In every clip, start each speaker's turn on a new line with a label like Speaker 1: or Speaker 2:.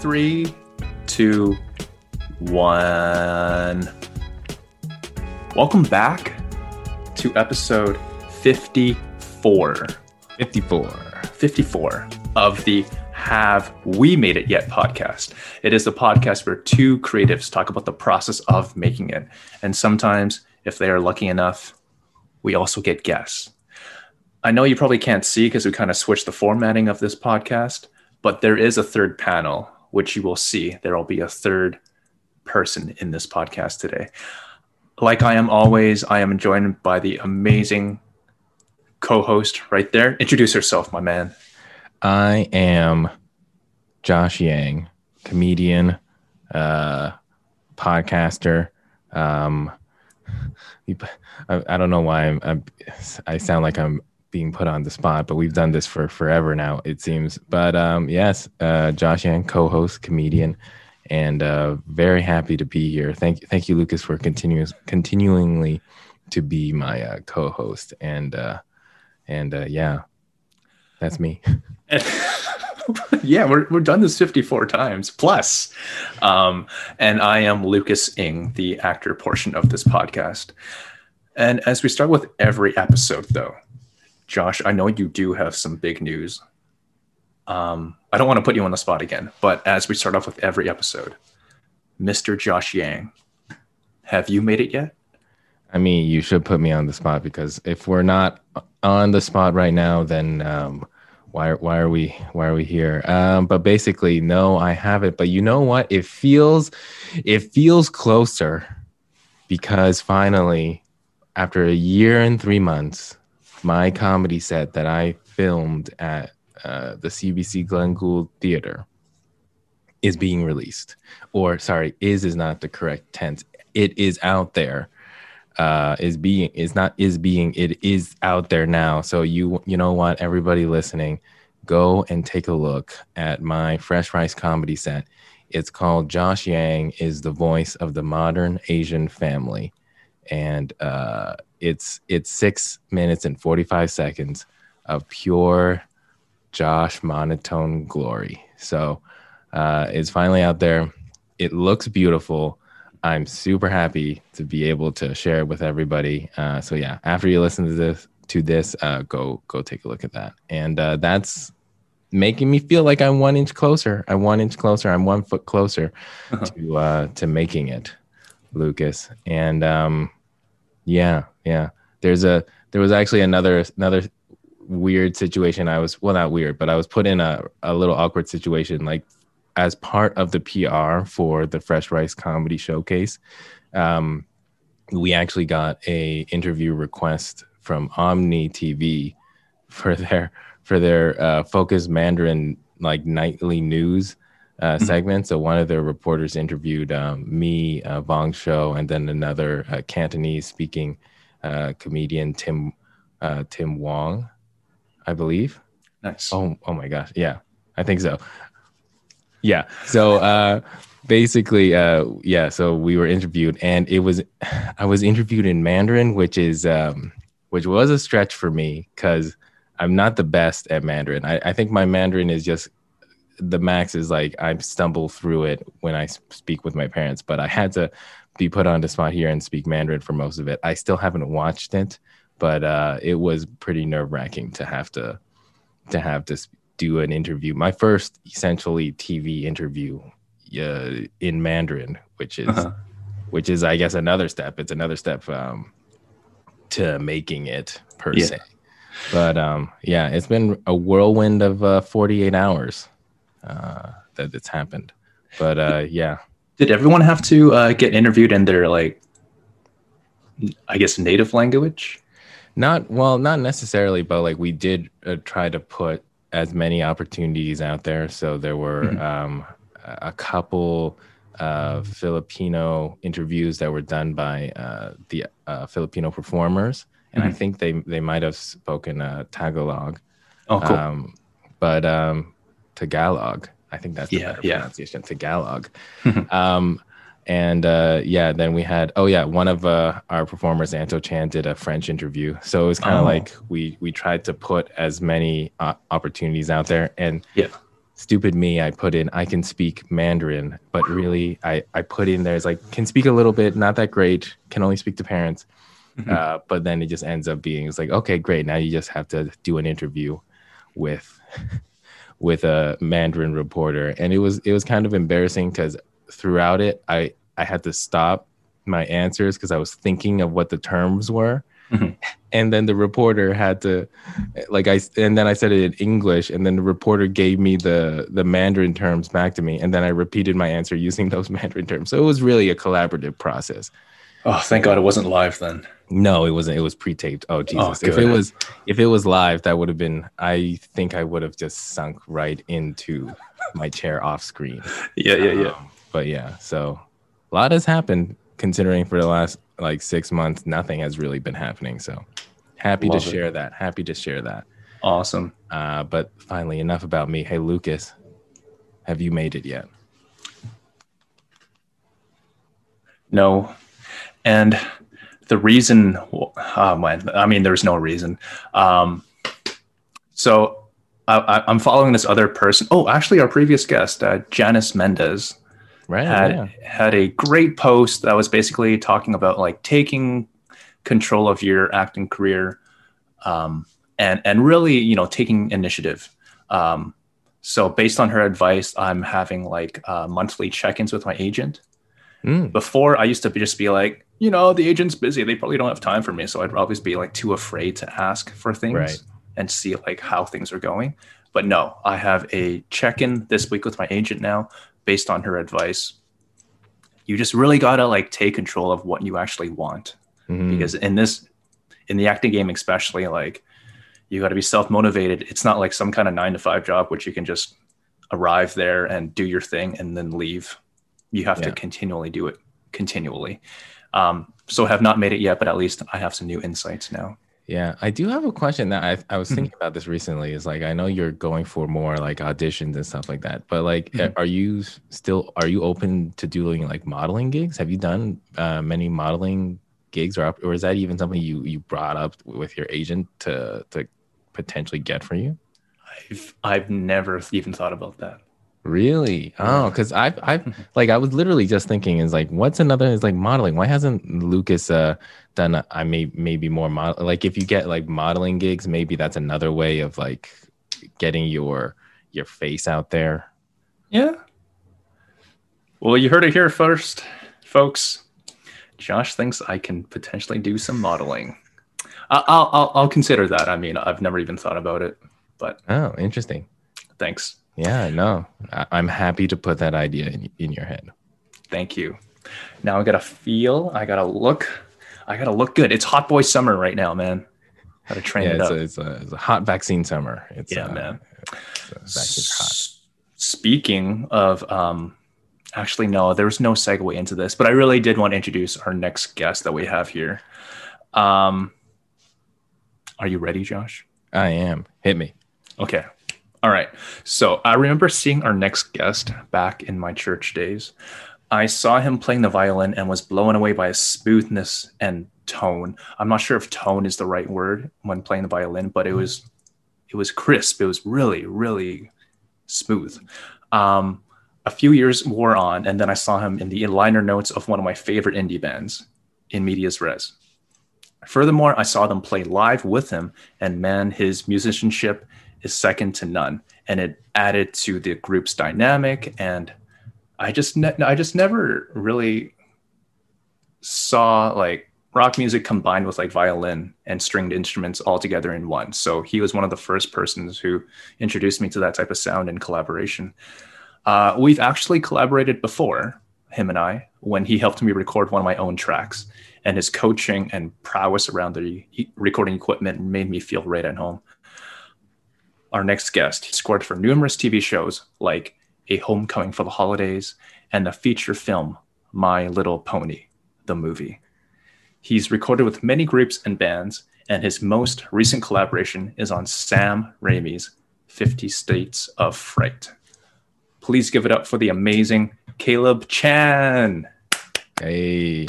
Speaker 1: Three, two, one. Welcome back to episode 54.
Speaker 2: 54.
Speaker 1: 54 of the Have We Made It Yet podcast. It is the podcast where two creatives talk about the process of making it. And sometimes, if they are lucky enough, we also get guests. I know you probably can't see because we kind of switched the formatting of this podcast, but there is a third panel, which you will see. There will be a third person in this podcast today. Like I am always, I am joined by the amazing co host right there. Introduce yourself, my man.
Speaker 2: I am Josh Yang, comedian, uh, podcaster. Um, I, don't know why I'm, I'm, I sound like I'm being put on the spot, but we've done this for forever now, it seems. But um, yes, uh, Josh Yang, co-host, comedian, and uh, very happy to be here. Thank you, thank you, Lucas, for continuous continuingly to be my uh, co-host. And uh, and uh, yeah, that's me.
Speaker 1: yeah, we're, we've done this 54 times plus. Um, and I am Lucas Ing, the actor portion of this podcast. And as we start with every episode, though, Josh, I know you do have some big news. Um, I don't want to put you on the spot again, but as we start off with every episode, Mr. Josh Yang, have you made it yet?
Speaker 2: I mean, you should put me on the spot because if we're not on the spot right now, then um, why why are we why are we here? Um, but basically, no, I haven't. But you know what? It feels it feels closer because finally, after a year and three months, my comedy set that I filmed at uh, the CBC Glenn Gould Theater is being released. Or sorry, is is not the correct tense. It is out there uh, is being is not is being it is out there now. So you you know what, everybody listening, go and take a look at my Fresh Rice comedy set. It's called Josh Yang is the voice of the modern Asian family, and uh, it's it's six minutes and forty five seconds of pure Josh monotone glory. So uh, it's finally out there. It looks beautiful I'm super happy to be able to share it with everybody. Uh, so yeah, after you listen to this, to this, uh, go go take a look at that. And uh, that's making me feel like I'm one inch closer. I'm one inch closer. I'm one foot closer to uh, to making it, Lucas. And um, yeah, yeah. There's a there was actually another another weird situation. I was well, not weird, but I was put in a a little awkward situation. Like as part of the PR for the Fresh Rice Comedy Showcase, um, we actually got a interview request from Omni TV for their for their uh, Focus Mandarin like nightly news uh, mm-hmm. segment. So one of their reporters interviewed um, me, uh, Vong Show, and then another uh, Cantonese speaking uh, comedian Tim uh, Tim Wong, I believe.
Speaker 1: Nice.
Speaker 2: Oh, oh my gosh, yeah, I think so yeah. So uh, basically, uh, yeah. So we were interviewed, and it was I was interviewed in Mandarin, which is um, which was a stretch for me because I'm not the best at Mandarin. I, I think my Mandarin is just the max is like I stumble through it when I speak with my parents, but I had to be put on the spot here and speak Mandarin for most of it. I still haven't watched it, but uh, it was pretty nerve wracking to have to to have to do an interview, my first essentially TV interview uh, in Mandarin, which is uh-huh. which is I guess another step. It's another step um, to making it per yeah. se. But um, yeah, it's been a whirlwind of uh, 48 hours uh, that it's happened. but uh, yeah.
Speaker 1: Did everyone have to uh, get interviewed in their like, I guess, native language?
Speaker 2: Not well, not necessarily, but like we did uh, try to put as many opportunities out there. So there were
Speaker 1: Mhm.
Speaker 2: um, a couple uh, Filipino interviews that were done by uh, the uh, Filipino performers, and I
Speaker 1: Mhm.
Speaker 2: think they they might have spoken uh, Tagalog,
Speaker 1: Oh, cool.
Speaker 2: um, but um, Tagalog. I think that's the
Speaker 1: Yeah,
Speaker 2: better
Speaker 1: yeah.
Speaker 2: pronunciation. Tagalog. Um, and uh, yeah, then we had oh yeah, one of uh, our performers, Anto Chan, did a French interview. So it was kind of
Speaker 1: Oh.
Speaker 2: like we we tried to put as many uh, opportunities out there. And
Speaker 1: Yeah.
Speaker 2: stupid me, I put in I can speak Mandarin, but really I I put in there's like can speak a little bit, not that great, can only speak to parents.
Speaker 1: Mhm.
Speaker 2: Uh, but then it just ends up being it's like okay, great. Now you just have to do an interview with with a Mandarin reporter, and it was it was kind of embarrassing because throughout it, I I had to stop my answers because I was thinking of what the terms were,
Speaker 1: Mhm.
Speaker 2: and then the reporter had to like I and then I said it in English, and then the reporter gave me the the Mandarin terms back to me, and then I repeated my answer using those Mandarin terms. So it was really a collaborative process.
Speaker 1: Oh, thank God it wasn't live then.
Speaker 2: No, it wasn't. It was pre-taped. Oh Jesus! if it was, if it was live, that would have been. I think I would have just sunk right into my chair off screen.
Speaker 1: Yeah, yeah, yeah.
Speaker 2: Um, but yeah, so a lot has happened considering for the last like six months, nothing has really been happening. So happy
Speaker 1: Love
Speaker 2: to
Speaker 1: it.
Speaker 2: share that. Happy to share that.
Speaker 1: Awesome.
Speaker 2: Uh, but finally, enough about me. Hey, Lucas, have you made it yet?
Speaker 1: No. And the reason, oh man, I mean, there's no reason. Um, so I, I, I'm following this other person. Oh, actually, our previous guest, uh, Janice Mendez,
Speaker 2: Right.
Speaker 1: had
Speaker 2: yeah.
Speaker 1: had a great post that was basically talking about like taking control of your acting career, um, and and really, you know, taking initiative. Um, so based on her advice, I'm having like uh, monthly check-ins with my agent
Speaker 2: Mm,
Speaker 1: before I used to be, just be like, you know, the agent's busy. They probably don't have time for me. So I'd always be like too afraid to ask for things
Speaker 2: Right.
Speaker 1: and see like how things are going. But no, I have a check in this week with my agent now based on her advice. You just really got to like take control of what you actually want
Speaker 2: mhm.
Speaker 1: because in this, in the acting game, especially, like you got to be self motivated. It's not like some kind of nine to five job, which you can just arrive there and do your thing and then leave. You have to continually do it continually. Um, so have not made it yet, but at least I have some new insights now.
Speaker 2: Yeah, I do have a question that I I was
Speaker 1: Mhm.
Speaker 2: thinking about this recently. Is like I know you're going for more like auditions and stuff like that, but like,
Speaker 1: Mhm.
Speaker 2: are you still are you open to doing like modeling gigs? Have you done uh, many modeling gigs, or or is that even something you you brought up with your agent to to potentially get for you?
Speaker 1: I've I've never even thought about that.
Speaker 2: Really? Oh, because I've I've like I was literally just thinking is like what's another is like modeling. Why hasn't Lucas uh done a, I may maybe more model like if you get like modeling gigs, maybe that's another way of like getting your your face out there.
Speaker 1: Yeah. Well, you heard it here first, folks. Josh thinks I can potentially do some modeling. I'll, I'll, I'll consider that. I mean, I've never even thought about it, but
Speaker 2: Oh, interesting.
Speaker 1: thanks.
Speaker 2: Yeah, no, I, I'm happy to put that idea in, in your head.
Speaker 1: Thank you. Now I gotta feel, I gotta look, I gotta look good. It's hot boy summer right now, man. Gotta train
Speaker 2: Yeah,
Speaker 1: it
Speaker 2: it's
Speaker 1: up.
Speaker 2: a, it's, a, it's a hot vaccine summer. It's,
Speaker 1: Yeah,
Speaker 2: uh,
Speaker 1: man.
Speaker 2: it's, uh, hot.
Speaker 1: Speaking of, um, actually, no, there was no segue into this, but I really did want to introduce our next guest that we have here. Um, are you ready, Josh?
Speaker 2: I am. Hit me.
Speaker 1: Okay. All right. So I remember seeing our next guest back in my church days. I saw him playing the violin and was blown away by his smoothness and tone. I'm not sure if tone is the right word when playing the violin, but it was it was crisp. It was really, really smooth. Um, a few years wore on, and then I saw him in the liner notes of one of my favorite indie bands, In Medias Res. Furthermore, I saw them play live with him, and man, his musicianship is second to none, and it added to the group's dynamic. And I just, ne- I just never really saw like rock music combined with like violin and stringed instruments all together in one. So he was one of the first persons who introduced me to that type of sound and collaboration. Uh, we've actually collaborated before, him and I, when he helped me record one of my own tracks. And his coaching and prowess around the recording equipment made me feel right at home. Our next guest, scored for numerous TV shows like A Homecoming for the Holidays and the feature film My Little Pony, the movie. He's recorded with many groups and bands, and his most recent collaboration is on Sam Raimi's 50 States of Fright. Please give it up for the amazing Caleb Chan.
Speaker 2: Hey.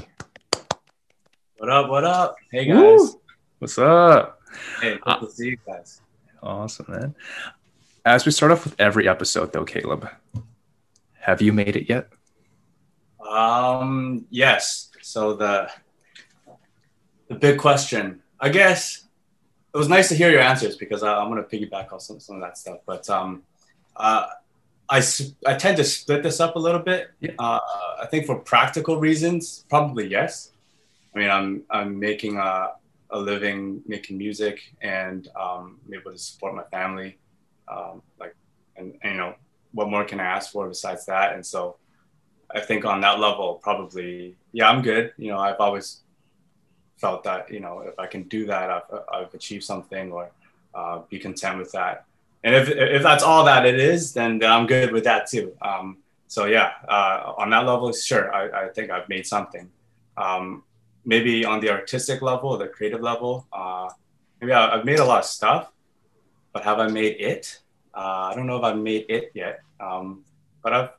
Speaker 3: What up? What up? Hey guys.
Speaker 1: Woo! What's up?
Speaker 3: Hey, good to see you guys.
Speaker 1: Awesome, man. As we start off with every episode, though, Caleb, have you made it yet?
Speaker 3: Um, yes. So the the big question, I guess, it was nice to hear your answers because I, am going to piggyback on some, some of that stuff. But um, uh, I I tend to split this up a little bit.
Speaker 1: Yeah.
Speaker 3: Uh, I think for practical reasons, probably yes. I mean, I'm I'm making a, a living making music and um, able to support my family. Um, like, and, and you know, what more can I ask for besides that? And so, I think on that level, probably, yeah, I'm good. You know, I've always felt that you know if I can do that, I've, I've achieved something or uh, be content with that. And if, if that's all that it is, then, then I'm good with that too. Um, so yeah, uh, on that level, sure, I, I think I've made something. Um, maybe on the artistic level, the creative level, uh, maybe I, have made a lot of stuff, but have I made it? Uh, I don't know if I've made it yet, um, but I've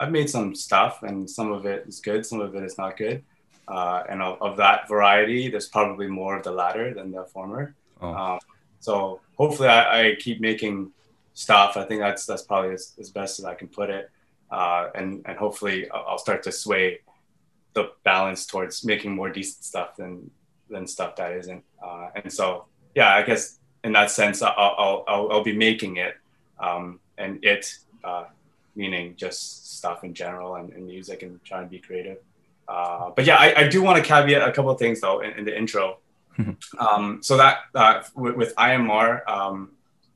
Speaker 3: I've made some stuff, and some of it is good, some of it is not good. Uh, and of, of, that variety, there's probably more of the latter than the former. Oh. Um, so hopefully, I, I, keep making stuff. I think that's that's probably as, as best as I can put it, uh, and and hopefully, I'll start to sway the balance towards making more decent stuff than than stuff that isn't. Uh, and so, yeah, I guess in that sense, I'll I'll, I'll, I'll be making it, um, and it uh, meaning just stuff in general and, and music and trying to be creative. Uh, but yeah, I, I do want to caveat a couple of things though in, in the intro. um, so that uh, with, with IMR, um,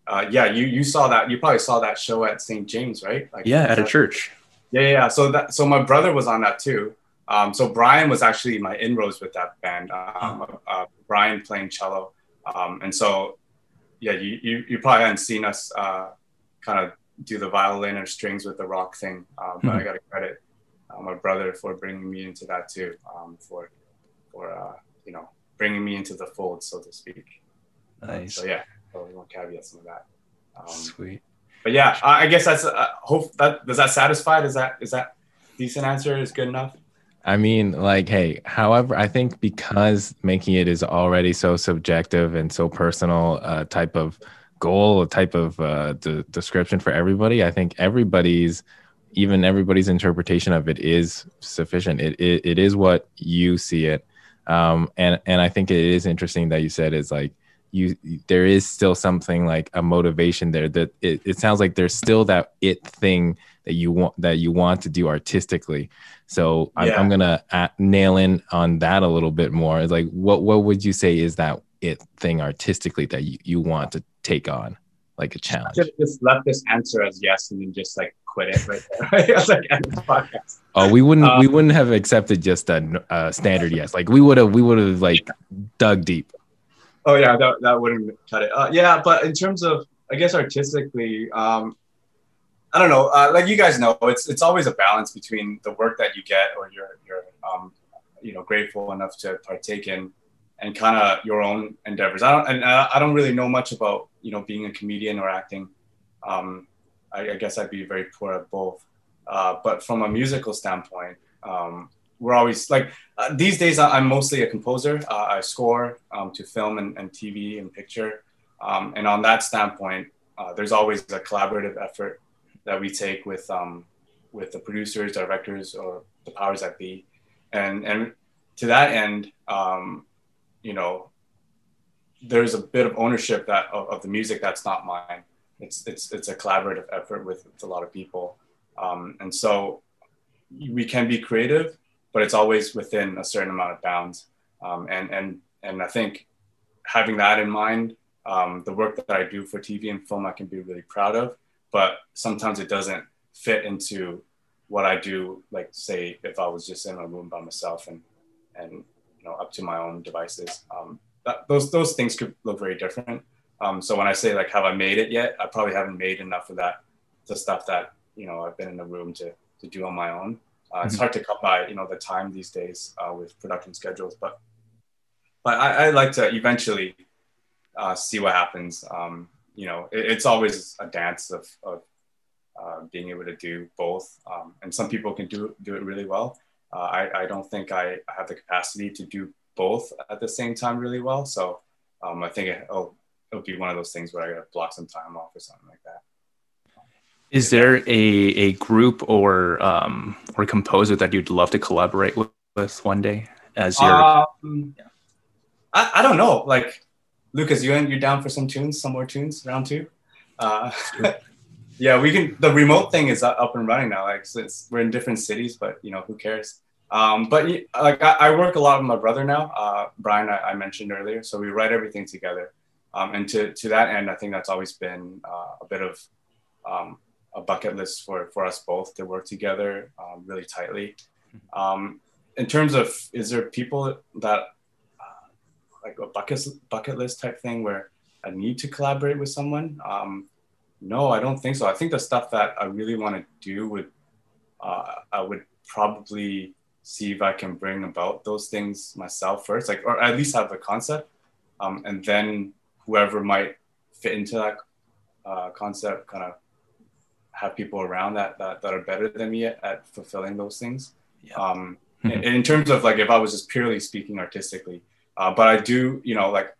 Speaker 3: uh, yeah, you you saw that you probably saw that show at St. James, right?
Speaker 1: Like, yeah, at a church.
Speaker 3: Yeah, yeah. So that so my brother was on that too. Um, so Brian was actually my inroads with that band. Um, uh, Brian playing cello, um, and so yeah, you, you you probably hadn't seen us uh, kind of do the violin or strings with the rock thing, um, but mm-hmm. I got to credit uh, my brother for bringing me into that too, um, for for uh, you know bringing me into the fold, so to speak.
Speaker 1: Nice.
Speaker 3: so yeah, so we want to caveat some of that.
Speaker 1: Um, Sweet.
Speaker 3: But yeah, I, I guess that's uh, hope that does that satisfy? Is that is that decent answer? Is good enough?
Speaker 2: I mean, like, hey, however, I think because making it is already so subjective and so personal uh, type of goal, a type of uh, de- description for everybody, I think everybody's even everybody's interpretation of it is sufficient. It, it, it is what you see it. Um, and, and I think it is interesting that you said is like, you, there is still something like a motivation there that it, it sounds like there's still that it thing that you want, that you want to do artistically. So I'm, yeah. I'm gonna at, nail in on that a little bit more. It's like, what, what would you say is that it thing artistically that you, you want to take on? like a challenge.
Speaker 3: Just, just left this answer as yes, and then just like quit it right there. like end the podcast.
Speaker 2: Oh, we wouldn't um, we wouldn't have accepted just a, a standard yes. Like we would have we would have like dug deep.
Speaker 3: Oh yeah, that that wouldn't cut it. Uh, yeah, but in terms of I guess artistically, um, I don't know. Uh, like you guys know, it's it's always a balance between the work that you get or you're you're um, you know grateful enough to partake in and kind of your own endeavors. I don't, and I don't really know much about, you know, being a comedian or acting. Um, I, I, guess I'd be very poor at both. Uh, but from a musical standpoint, um, we're always like uh, these days. I'm mostly a composer. Uh, I score um, to film and, and, TV and picture, um, and on that standpoint, uh, there's always a collaborative effort that we take with um, with the producers, directors, or the powers that be, and and to that end, um, you know, there's a bit of ownership that of, of, the music that's not mine. It's it's it's a collaborative effort with, with a lot of people, um, and so we can be creative, but it's always within a certain amount of bounds. Um, and and and I think having that in mind, um, the work that I do for TV and film, I can be really proud of. But sometimes it doesn't fit into what I do. Like say if I was just in a room by myself and and you know up to my own devices, um, that, those those things could look very different. Um, so when I say like have I made it yet, I probably haven't made enough of that the stuff that you know I've been in a room to to do on my own. Uh, mm-hmm. It's hard to come by you know the time these days uh, with production schedules, but but I, I like to eventually uh, see what happens. Um, you know, it, it's always a dance of, of uh, being able to do both. Um, and some people can do do it really well. Uh, I, I don't think I have the capacity to do both at the same time really well. So um, I think it'll, it'll be one of those things where I gotta block some time off or something like that.
Speaker 1: Is there a, a group or um, or composer that you'd love to collaborate with, with one day as your? Um,
Speaker 3: I, I don't know. Like Lucas, you you're down for some tunes, some more tunes, round two? Uh, yeah, we can. The remote thing is up and running now. Like since we're in different cities, but you know who cares? Um, but like I, I, work a lot with my brother now, uh, Brian. I, I, mentioned earlier, so we write everything together. Um, and to to that end, I think that's always been uh, a bit of um, a bucket list for for us both to work together um, really tightly. Um, in terms of, is there people that like a bucket bucket list type thing where I need to collaborate with someone. Um, no, I don't think so. I think the stuff that I really want to do would uh, I would probably see if I can bring about those things myself first, like or at least have a concept, um, and then whoever might fit into that uh, concept, kind of have people around that, that that are better than me at, at fulfilling those things. Yeah. Um, mm-hmm. in, in terms of like if I was just purely speaking artistically, uh, but I do, you know, like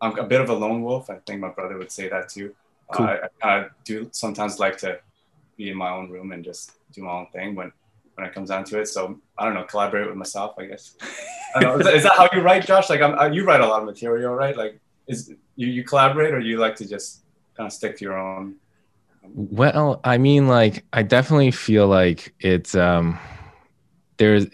Speaker 3: I'm a bit of a lone wolf. I think my brother would say that too. Cool. Uh, I, I do sometimes like to be in my own room and just do my own thing when when it comes down to it. So I don't know, collaborate with myself, I guess. I know, is, that, is, that how you write, Josh? Like I'm, uh, you write a lot of material, right? Like is you, you collaborate or you like to just kind of stick to your own?
Speaker 2: Well, I mean, like I definitely feel like it's um there's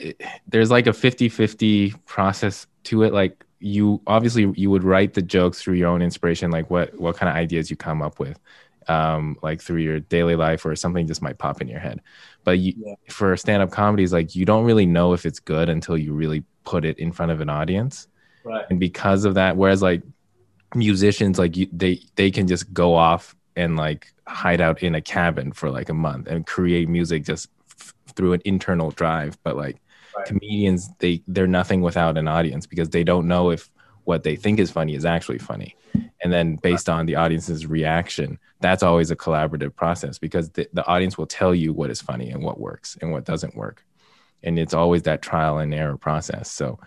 Speaker 2: there's like a 50-50 process to it. Like you obviously you would write the jokes through your own inspiration like what what kind of ideas you come up with um like through your daily life or something just might pop in your head. But you, yeah. for stand-up comedies like you don't really know if it's good until you really put it in front of an audience.
Speaker 3: Right.
Speaker 2: And because of that whereas like musicians like you, they they can just go off and like hide out in a cabin for like a month and create music just f- through an internal drive. But like right. comedians they they're nothing without an audience because they don't know if what they think is funny is actually funny. And then based on the audience's reaction that's always a collaborative process because the, the audience will tell you what is funny and what works and what doesn't work. And it's always that trial and error process. So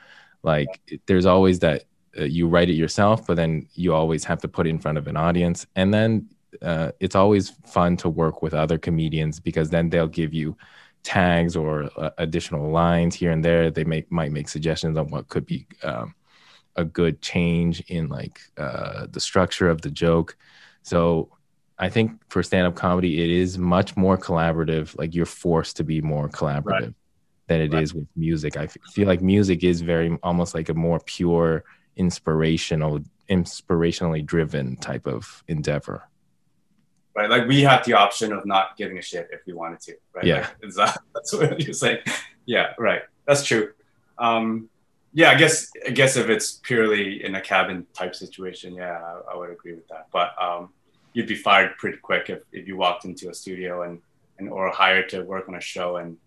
Speaker 2: like there's always that uh, you write it yourself but then you always have to put it in front of an audience. And then uh, it's always fun to work with other comedians because then they'll give you tags or uh, additional lines here and there. They make might make suggestions on what could be um, a good change in like uh, the structure of the joke. So I think for stand up comedy, it is much more collaborative. Like you're forced to be more collaborative right. than it right. is with music. I feel like music is very almost like a more pure, inspirational, inspirationally driven type of endeavor
Speaker 3: right? Like we had the option of not giving a shit if we wanted to, right?
Speaker 2: Yeah,
Speaker 3: like, that, that's what you're saying. Yeah, right. That's true. Um, yeah, I guess I guess if it's purely in a cabin type situation, yeah, I, I would agree with that. But um, you'd be fired pretty quick if, if you walked into a studio and, and or hired to work on a show and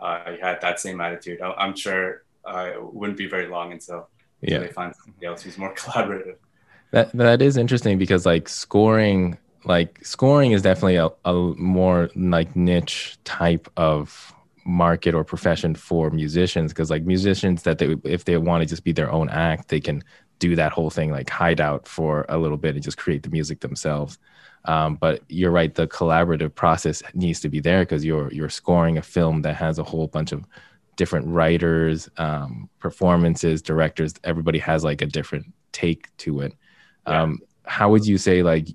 Speaker 3: uh, you had that same attitude. I, am sure uh, it wouldn't be very long until, until yeah. they find somebody else who's more collaborative.
Speaker 2: That that is interesting because like scoring like scoring is definitely a, a more like niche type of market or profession for musicians because like musicians that they if they want to just be their own act they can do that whole thing like hide out for a little bit and just create the music themselves um, but you're right the collaborative process needs to be there because you're you're scoring a film that has a whole bunch of different writers um, performances directors everybody has like a different take to it yeah. um, how would you say like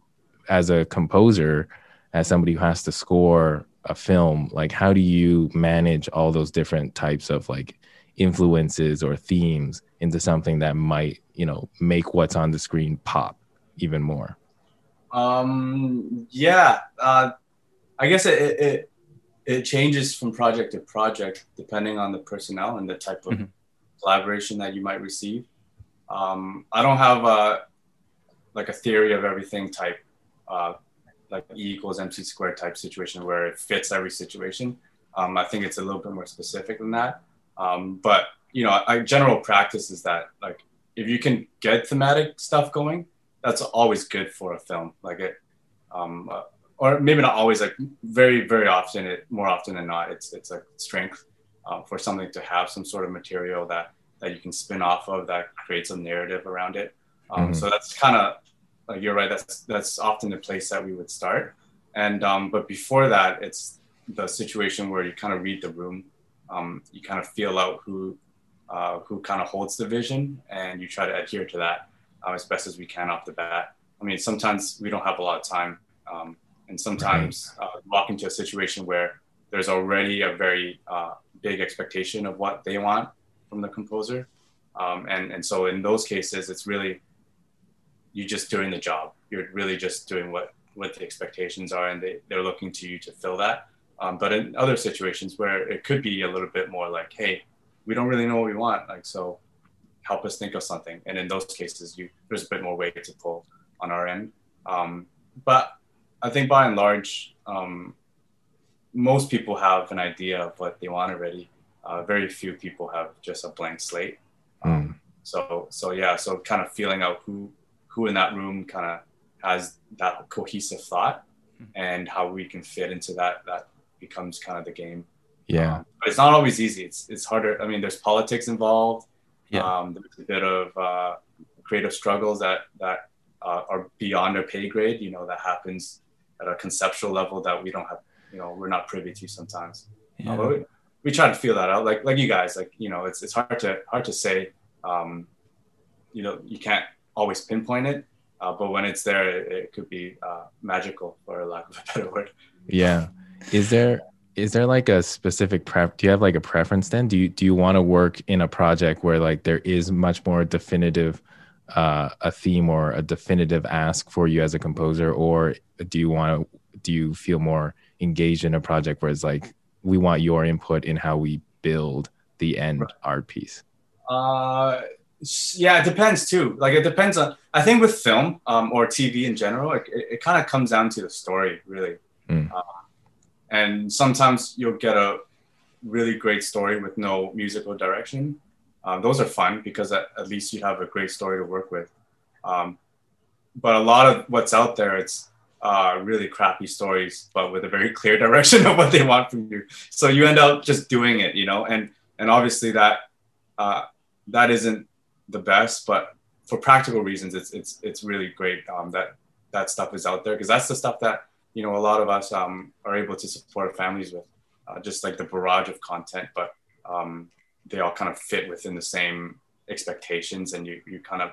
Speaker 2: as a composer, as somebody who has to score a film, like how do you manage all those different types of like influences or themes into something that might, you know, make what's on the screen pop even more?
Speaker 3: Um, yeah, uh, I guess it, it, it it changes from project to project depending on the personnel and the type of
Speaker 1: Mhm.
Speaker 3: collaboration that you might receive. Um, I don't have a like a theory of everything type, uh, like E equals MC squared type situation where it fits every situation. Um, I think it's a little bit more specific than that. Um, but you know, a general practice is that like if you can get thematic stuff going, that's always good for a film. Like it, um, uh, or maybe not always. Like very, very often, it more often than not, it's it's a strength uh, for something to have some sort of material that that you can spin off of that creates a narrative around it. Um,
Speaker 2: Mhm.
Speaker 3: So that's kind of like you're right. That's that's often the place that we would start. And um, but before that, it's the situation where you kind of read the room. Um, you kind of feel out who uh, who kind of holds the vision, and you try to adhere to that uh, as best as we can off the bat. I mean, sometimes we don't have a lot of time, um, and sometimes uh, walk into a situation where there's already a very uh, big expectation of what they want from the composer, um, and and so in those cases, it's really you just doing the job. You're really just doing what what the expectations are, and they they're looking to you to fill that. Um, but in other situations where it could be a little bit more like, hey, we don't really know what we want, like so, help us think of something. And in those cases, you there's a bit more weight to pull on our end. Um, but I think by and large, um, most people have an idea of what they want already. Uh, very few people have just a blank slate.
Speaker 2: Mm.
Speaker 3: So so yeah, so kind of feeling out who who in that room kind of has that cohesive thought and how we can fit into that that becomes kind of the game.
Speaker 2: Yeah.
Speaker 3: Um, but it's not always easy. It's it's harder. I mean, there's politics involved.
Speaker 1: Yeah.
Speaker 3: Um, there's a bit of uh, creative struggles that that uh, are beyond our pay grade. You know, that happens at a conceptual level that we don't have. You know, we're not privy to sometimes.
Speaker 1: Yeah.
Speaker 3: But we, we try to feel that out, like like you guys. Like you know, it's it's hard to hard to say. Um, you know, you can't always pinpoint it, uh, but when it's there, it, it could be uh, magical, for lack of a better word.
Speaker 2: Yeah. Is there is there like a specific prep do you have like a preference then? Do you do you want to work in a project where like there is much more definitive uh a theme or a definitive ask for you as a composer or do you want to do you feel more engaged in a project where it's like we want your input in how we build the end
Speaker 3: Right.
Speaker 2: art piece?
Speaker 3: Uh, yeah, it depends too. Like it depends on. I think with film um, or TV in general, like, it, it kind of comes down to the story, really.
Speaker 2: Mm.
Speaker 3: Uh, and sometimes you'll get a really great story with no musical direction. Um, those are fun because at, at least you have a great story to work with. Um, but a lot of what's out there, it's uh, really crappy stories, but with a very clear direction of what they want from you. So you end up just doing it, you know, and and obviously that uh, that isn't the best, but for practical reasons, it's it's it's really great um, that that stuff is out there because that's the stuff that you know a lot of us um, are able to support families with, uh, just like the barrage of content, but um, they all kind of fit within the same expectations, and you you kind of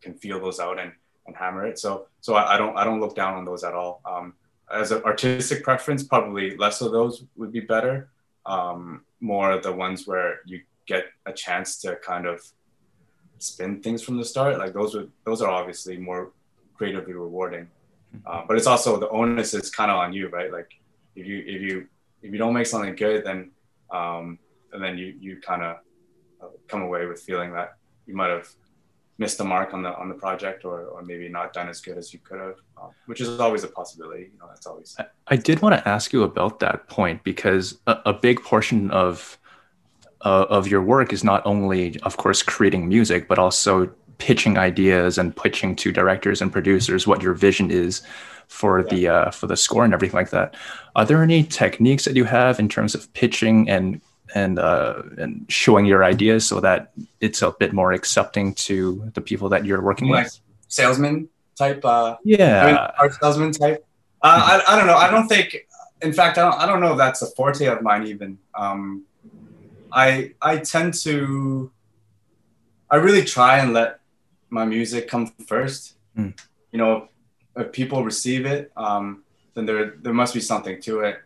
Speaker 3: can feel those out and and hammer it. So so I, I don't I don't look down on those at all. Um, as an artistic preference, probably less of those would be better. Um, more the ones where you get a chance to kind of spin things from the start. Like those would those are obviously more creatively rewarding. Uh, but it's also the onus is kind of on you, right? Like if you if you if you don't make something good, then um, and then you you kind of uh, come away with feeling that you might have missed the mark on the on the project or or maybe not done as good as you could have, uh, which is always a possibility. You know, that's always
Speaker 1: I did want to ask you about that point because a, a big portion of uh, of your work is not only, of course, creating music, but also pitching ideas and pitching to directors and producers what your vision is for the uh, for the score and everything like that. Are there any techniques that you have in terms of pitching and and uh, and showing your ideas so that it's a bit more accepting to the people that you're working
Speaker 3: like
Speaker 1: with?
Speaker 3: salesman type. Uh,
Speaker 1: Yeah,
Speaker 3: I mean, art salesman type. Uh, I, I don't know. I don't think. In fact, I don't. I don't know if that's a forte of mine. Even. Um, I I tend to. I really try and let my music come first.
Speaker 1: Mm.
Speaker 3: You know, if people receive it, um, then there there must be something to it.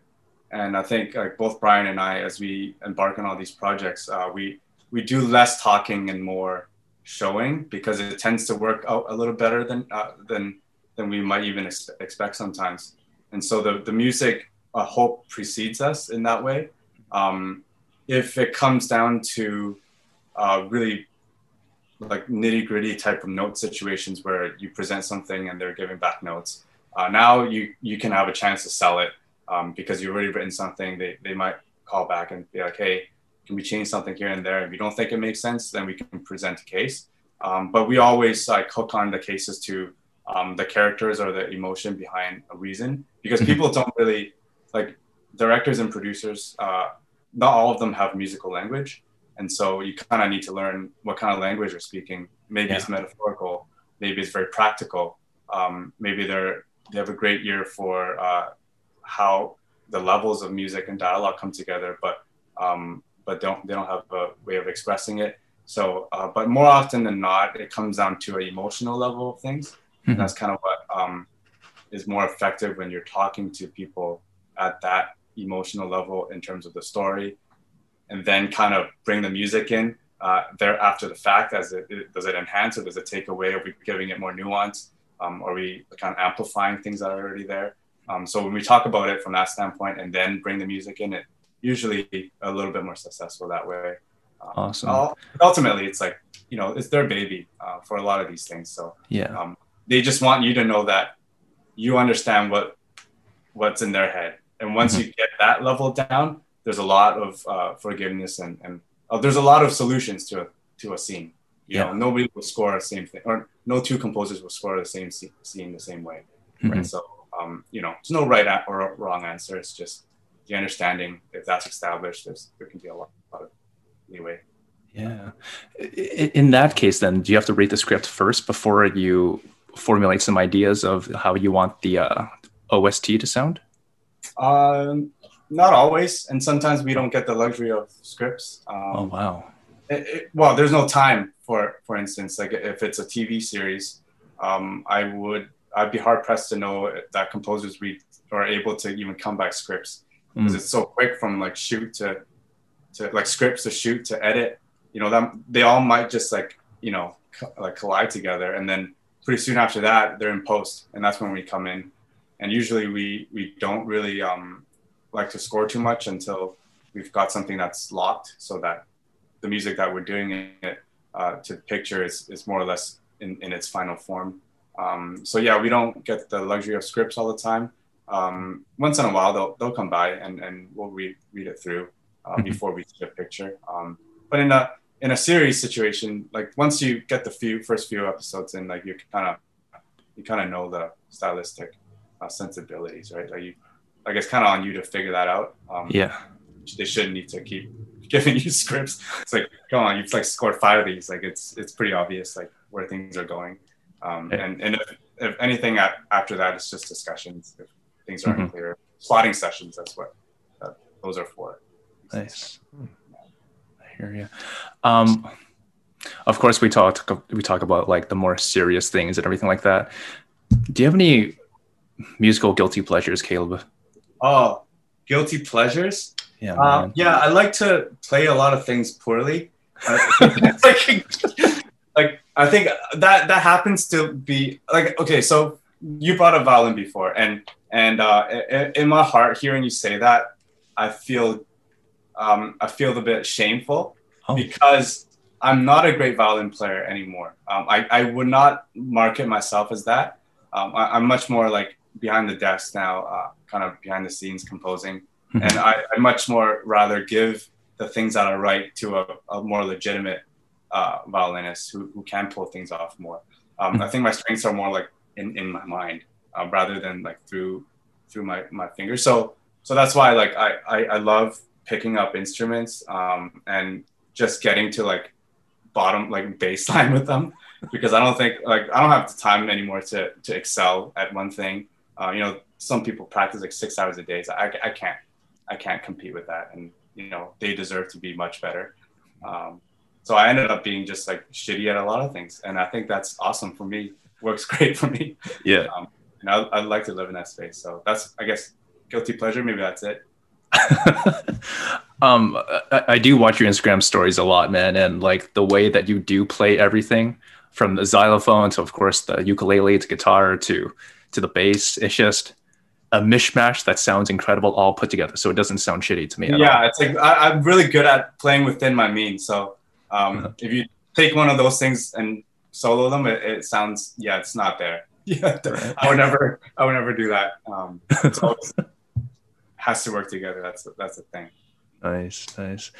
Speaker 3: And I think like both Brian and I, as we embark on all these projects, uh, we we do less talking and more showing because it tends to work out a little better than uh, than than we might even ex- expect sometimes. And so the the music uh, hope precedes us in that way. Um, if it comes down to uh, really like nitty gritty type of note situations where you present something and they're giving back notes, uh, now you you can have a chance to sell it um, because you've already written something. They they might call back and be like, hey, can we change something here and there? If you don't think it makes sense, then we can present a case. Um, but we always like hook on the cases to um, the characters or the emotion behind a reason because mm-hmm. people don't really like directors and producers. Uh, not all of them have musical language, and so you kind of need to learn what kind of language you're speaking. Maybe yeah. it's metaphorical, maybe it's very practical. Um, maybe they're they have a great ear for uh, how the levels of music and dialogue come together, but um, but don't they don't have a way of expressing it. So, uh, but more often than not, it comes down to an emotional level of things. Mm-hmm. that's kind of what um, is more effective when you're talking to people at that emotional level in terms of the story, and then kind of bring the music in uh, there after the fact. As it, it, does it enhance or does it take away? Are we giving it more nuance? Um, are we kind of amplifying things that are already there? Um, so when we talk about it from that standpoint and then bring the music in, it usually a little bit more successful that way.
Speaker 1: Um, awesome.
Speaker 3: Ultimately, it's like you know it's their baby uh, for a lot of these things. So
Speaker 1: yeah,
Speaker 3: um, they just want you to know that you understand what what's in their head, and once mm-hmm. you get that level down, there's a lot of uh, forgiveness and and uh, there's a lot of solutions to a, to a scene. You yeah. know, nobody will score the same thing, or no two composers will score the same scene the same way. Mm-hmm. Right. So um, you know, there's no right or wrong answer. It's just the understanding. If that's established, there's there can be a lot, lot of leeway.
Speaker 1: Yeah. In that case, then, do you have to read the script first before you formulate some ideas of how you want the uh, OST to sound?
Speaker 3: Um, not always, and sometimes we don't get the luxury of scripts. Um,
Speaker 1: oh wow!
Speaker 3: It, it, well, there's no time for, for instance, like if it's a TV series, um, I would I'd be hard pressed to know that composers read are able to even come back scripts because mm. it's so quick from like shoot to to like scripts to shoot to edit. You know, that they all might just like you know co- like collide together, and then pretty soon after that they're in post, and that's when we come in. And usually we we don't really um, like to score too much until we've got something that's locked, so that the music that we're doing it uh, to picture is, is more or less in, in its final form. Um, so yeah, we don't get the luxury of scripts all the time. Um, once in a while, they'll they'll come by and, and we'll read read it through uh, mm-hmm. before we see a picture. Um, but in a in a series situation, like once you get the few first few episodes in, like you kind of you kind of know the stylistic uh, sensibilities, right? Like you, I guess, kind of on you to figure that out.
Speaker 1: Um, yeah,
Speaker 3: they shouldn't need to keep giving you scripts. It's like, come on, you've like scored five of these. Like it's it's pretty obvious like where things are going. Um, yeah. And and if, if anything at, after that, it's just discussions. If things aren't mm-hmm. clear, plotting sessions. That's what uh, those are for.
Speaker 1: Nice. I hear you. Um, of course, we talk we talk about like the more serious things and everything like that. Do you have any musical guilty pleasures, Caleb?
Speaker 3: Oh, guilty pleasures.
Speaker 1: Yeah, uh,
Speaker 3: yeah. I like to play a lot of things poorly. like, like I think that that happens to be like okay. So you brought a violin before, and and uh, in, in my heart, hearing you say that, I feel um, I feel a bit shameful oh. because I'm not a great violin player anymore. Um, I, I would not market myself as that. Um, I, am much more like behind the desk now, uh, kind of behind the scenes composing. Mm-hmm. And I, I much more rather give the things that I write to a, a more legitimate uh, violinist who, who can pull things off more. Um, mm-hmm. I think my strengths are more like in, in my mind uh, rather than like through through my, my fingers. So so that's why like I, I, I love picking up instruments um, and just getting to like bottom like baseline with them because I don't think like I don't have the time anymore to to excel at one thing. Uh, you know, some people practice like six hours a day. So I, I can't I can't compete with that, and you know they deserve to be much better. Um, so I ended up being just like shitty at a lot of things, and I think that's awesome for me. Works great for me.
Speaker 1: Yeah.
Speaker 3: Um, and I, I'd like to live in that space. So that's I guess guilty pleasure. Maybe that's it.
Speaker 1: um, I, I, do watch your Instagram stories a lot, man, and like the way that you do play everything from the xylophone to, of course, the ukulele to guitar to to the bass. It's just a mishmash that sounds incredible all put together. So it doesn't sound shitty to me. at all.
Speaker 3: yeah, it's like I, I'm really good at playing within my means. So um, if you take one of those things and solo them, it, it sounds yeah, it's not there. Yeah,
Speaker 1: Right.
Speaker 3: I would never, I would never do that. Um, always has to work together. That's that's the thing.
Speaker 1: Nice, nice.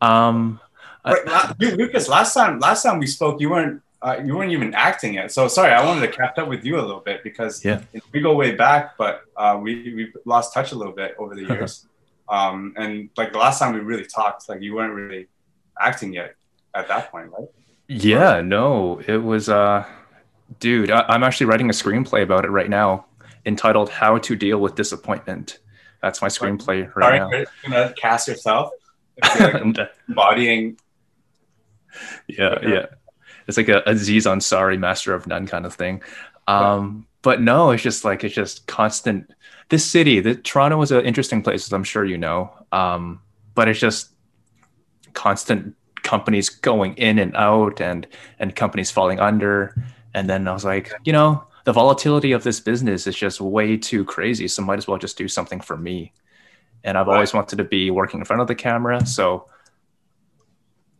Speaker 1: Um,
Speaker 3: Wait, Lu- Lucas, last time last time we spoke, you weren't uh, you weren't even acting yet. So sorry, I wanted to catch up with you a little bit because
Speaker 1: Yeah.
Speaker 3: we go way back, but uh, we we lost touch a little bit over the years. um, and like the last time we really talked, like you weren't really acting yet at that point, right?
Speaker 1: Yeah, no, it was uh dude, I, I'm actually writing a screenplay about it right now entitled How to Deal with Disappointment. That's my screenplay right
Speaker 3: Sorry,
Speaker 1: now.
Speaker 3: Chris, you gonna cast yourself. Like, embodying
Speaker 1: yeah, yeah. It's like a Aziz Ansari, master of none kind of thing. Um, but no, it's just like it's just constant. This city, the Toronto is an interesting place, as I'm sure you know. Um, but it's just constant companies going in and out, and and companies falling under. And then I was like, you know, the volatility of this business is just way too crazy. So might as well just do something for me. And I've
Speaker 3: Right.
Speaker 1: always wanted to be working in front of the camera, so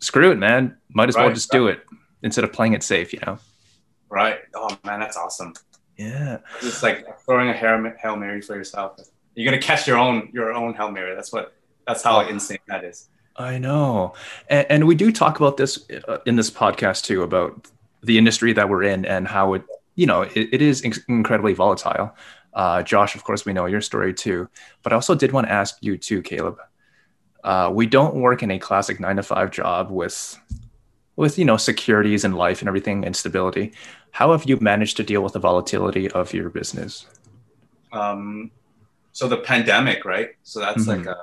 Speaker 1: screw it, man. Might as well just do it instead of playing it safe, you know?
Speaker 3: right. Oh man, that's awesome.
Speaker 1: Yeah.
Speaker 3: Just like throwing a hail, mary for yourself. You're gonna catch your own your own hail mary. That's what. That's how insane that is.
Speaker 1: I know. And, and we do talk about this uh, in this podcast too about the industry that we're in and how it, you know, it, it is incredibly volatile. Uh, Josh, of course, we know your story too. But I also did want to ask you too, Caleb. Uh, we don't work in a classic nine to five job with, with you know, securities and life and everything and stability. How have you managed to deal with the volatility of your business?
Speaker 3: Um, so the pandemic, right? So that's
Speaker 1: Mhm.
Speaker 3: like a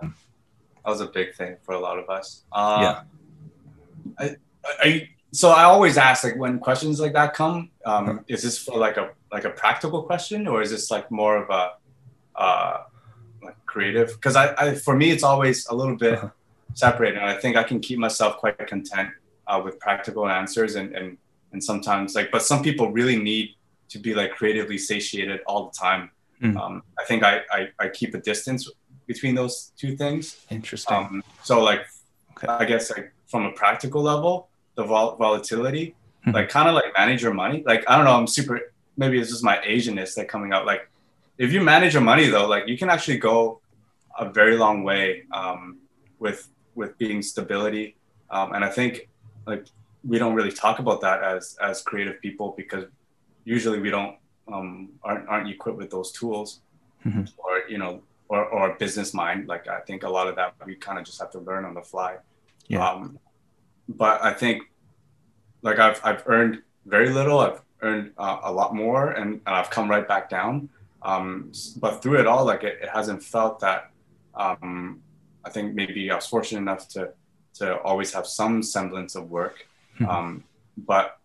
Speaker 3: that was a big thing for a lot of us. Uh, I, I so I always ask like when questions like that come, um, is this for like a like a practical question or is this like more of a uh, like creative? Because I, I for me it's always a little bit
Speaker 1: Uh-huh.
Speaker 3: separated. And I think I can keep myself quite content uh, with practical answers and and and sometimes like but some people really need to be like creatively satiated all the time.
Speaker 1: Mm.
Speaker 3: Um, I think I, I I keep a distance between those two things.
Speaker 1: Interesting.
Speaker 3: Um, so like,
Speaker 1: Okay.
Speaker 3: I guess like from a practical level, the vol- volatility,
Speaker 1: Mhm.
Speaker 3: like kind of like manage your money. Like I don't know, I'm super. Maybe it's just my Asianness that coming out. Like if you manage your money though, like you can actually go a very long way um, with with being stability. Um, and I think like we don't really talk about that as as creative people because usually we don't um, aren't aren't equipped with those tools
Speaker 1: Mhm.
Speaker 3: or you know or, or business mind. Like I think a lot of that we kind of just have to learn on the fly.
Speaker 1: Yeah.
Speaker 3: Um, but I think like I've I've earned very little. I've earned uh, a lot more, and, and I've come right back down. Um, but through it all, like it, it hasn't felt that. Um, I think maybe I was fortunate enough to to always have some semblance of work.
Speaker 1: Mhm.
Speaker 3: Um, but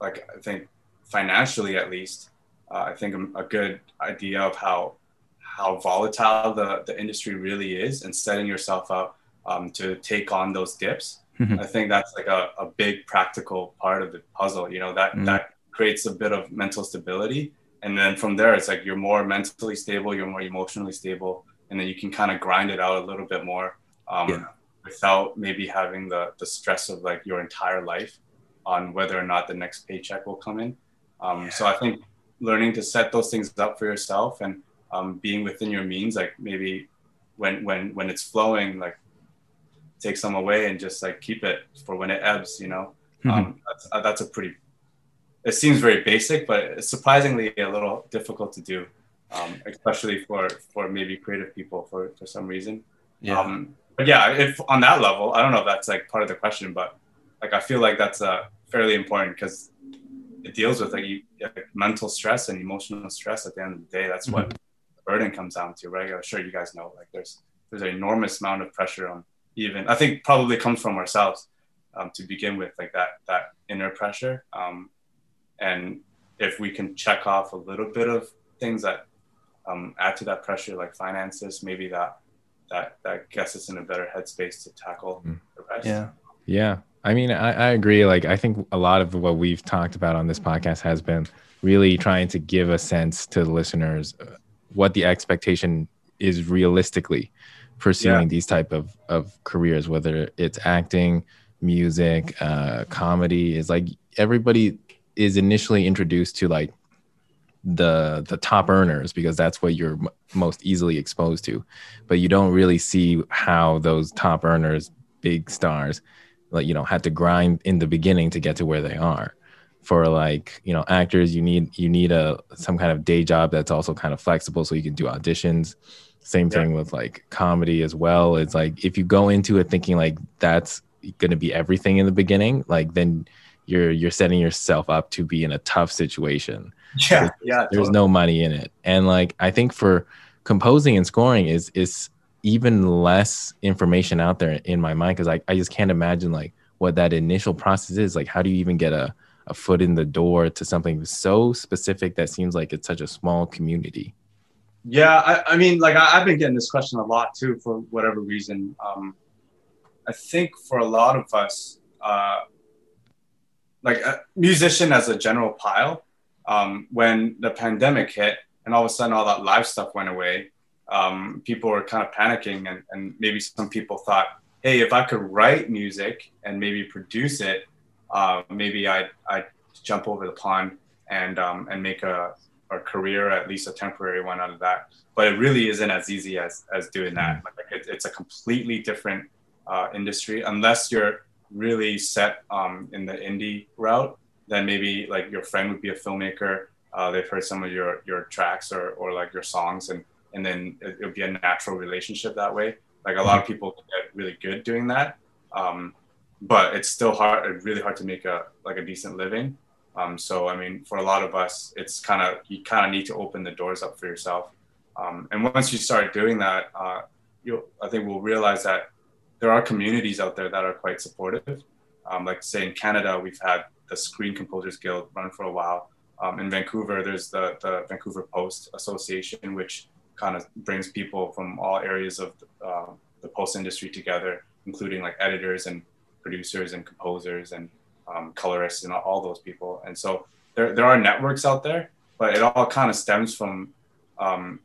Speaker 3: like I think financially, at least, uh, I think a, a good idea of how how volatile the, the industry really is and setting yourself up um, to take on those dips.
Speaker 1: Mhm.
Speaker 3: I think that's like a, a big practical part of the puzzle. You know, that
Speaker 1: Mm.
Speaker 3: that creates a bit of mental stability. And then from there, it's like you're more mentally stable, you're more emotionally stable, and then you can kind of grind it out a little bit more um,
Speaker 1: Yeah.
Speaker 3: Without maybe having the, the stress of like your entire life on whether or not the next paycheck will come in. Um, So I think learning to set those things up for yourself and um, being within your means, like maybe when when when it's flowing, like take some away and just like keep it for when it ebbs. You know,
Speaker 1: Mhm.
Speaker 3: um, that's, uh, that's a pretty. It seems very basic, but it's surprisingly a little difficult to do, um, especially for for maybe creative people for for some reason.
Speaker 1: yeah.
Speaker 3: Um, but yeah, if on that level, I don't know if that's like part of the question, but like I feel like that's uh, fairly important because it deals with like, you, like mental stress and emotional stress. At the end of the day, that's what the burden comes down to, right? I'm sure you guys know like there's there's an enormous amount of pressure on even I think probably comes from ourselves um, to begin with, like that that inner pressure. Um, and if we can check off a little bit of things that um, add to that pressure, like finances, maybe that that that gets us in a better headspace to tackle
Speaker 2: Mm.
Speaker 3: the rest.
Speaker 1: yeah.
Speaker 2: Yeah. I mean, I, I agree. Like, I think a lot of what we've talked about on this podcast has been really trying to give a sense to the listeners uh, what the expectation is realistically pursuing
Speaker 3: Yeah.
Speaker 2: these type of of careers, whether it's acting, music, uh, comedy. Is like everybody is initially introduced to like the the top earners because that's what you're m- most easily exposed to. But you don't really see how those top earners big stars like you know had to grind in the beginning to get to where they are. For like you know actors you need you need a some kind of day job that's also kind of flexible so you can do auditions. Same
Speaker 3: Yeah.
Speaker 2: thing with like comedy as well. It's like if you go into it thinking like that's going to be everything in the beginning like then you're you're setting yourself up to be in a tough situation
Speaker 3: Yeah, yeah.
Speaker 2: there's
Speaker 3: totally.
Speaker 2: no money in it and like i think for composing and scoring is is even less information out there in my mind because I, I just can't imagine like what that initial process is like how do you even get a, a foot in the door to something so specific that seems like it's such a small community
Speaker 3: Yeah, I, I mean, like I, I've been getting this question a lot too, for whatever reason. Um, I think for a lot of us, uh, like a musician as a general pile, um, when the pandemic hit and all of a sudden all that live stuff went away, um, people were kind of panicking, and, and maybe some people thought, hey, if I could write music and maybe produce it, uh, maybe I'd, I'd jump over the pond and um, and make a, a career, at least a temporary one out of that. But it really isn't as easy as as doing that. Like it, it's a completely different uh, industry unless you're really set um, in the indie route. Then maybe like your friend would be a filmmaker. Uh, they've heard some of your your tracks or or like your songs, and and then it, it would be a natural relationship that way. Like a lot of people get really good doing that. Um, but it's still hard, really hard to make a like a decent living. Um, so I mean, for a lot of us, it's kind of you kind of need to open the doors up for yourself. Um, and once you start doing that, uh, you I think we'll realize that there are communities out there that are quite supportive. Um, like say in Canada, we've had the Screen Composers Guild run for a while. Um, in Vancouver, there's the the Vancouver Post Association, which kind of brings people from all areas of the, uh, the post industry together, including like editors and producers and composers and um, colorists and all those people. And so there, there are networks out there, but it all kind of stems from um,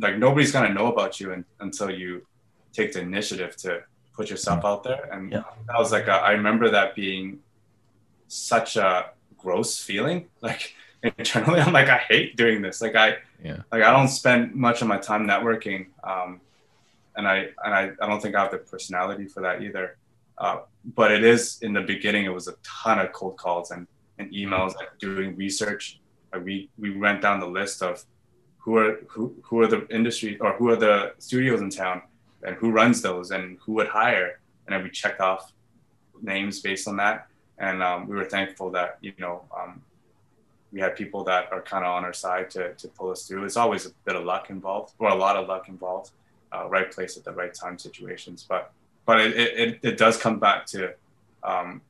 Speaker 3: like nobody's going to know about you un- until you take the initiative to put yourself out there. And
Speaker 4: Yeah.
Speaker 3: that was like, a, I remember that being such a gross feeling. Like internally, I'm like, I hate doing this. Like I,
Speaker 2: Yeah.
Speaker 3: like I don't spend much of my time networking. Um, and I, and I, I don't think I have the personality for that either. Uh, but it is in the beginning, it was a ton of cold calls and, and emails, like doing research. Like we, we went down the list of who are, who, who are the industry or who are the studios in town and who runs those and who would hire. And then we checked off names based on that. And um, we were thankful that, you know, um, we had people that are kind of on our side to, to pull us through. It's always a bit of luck involved or a lot of luck involved, uh, right place at the right time situations. But, but it, it, it, does come back to um,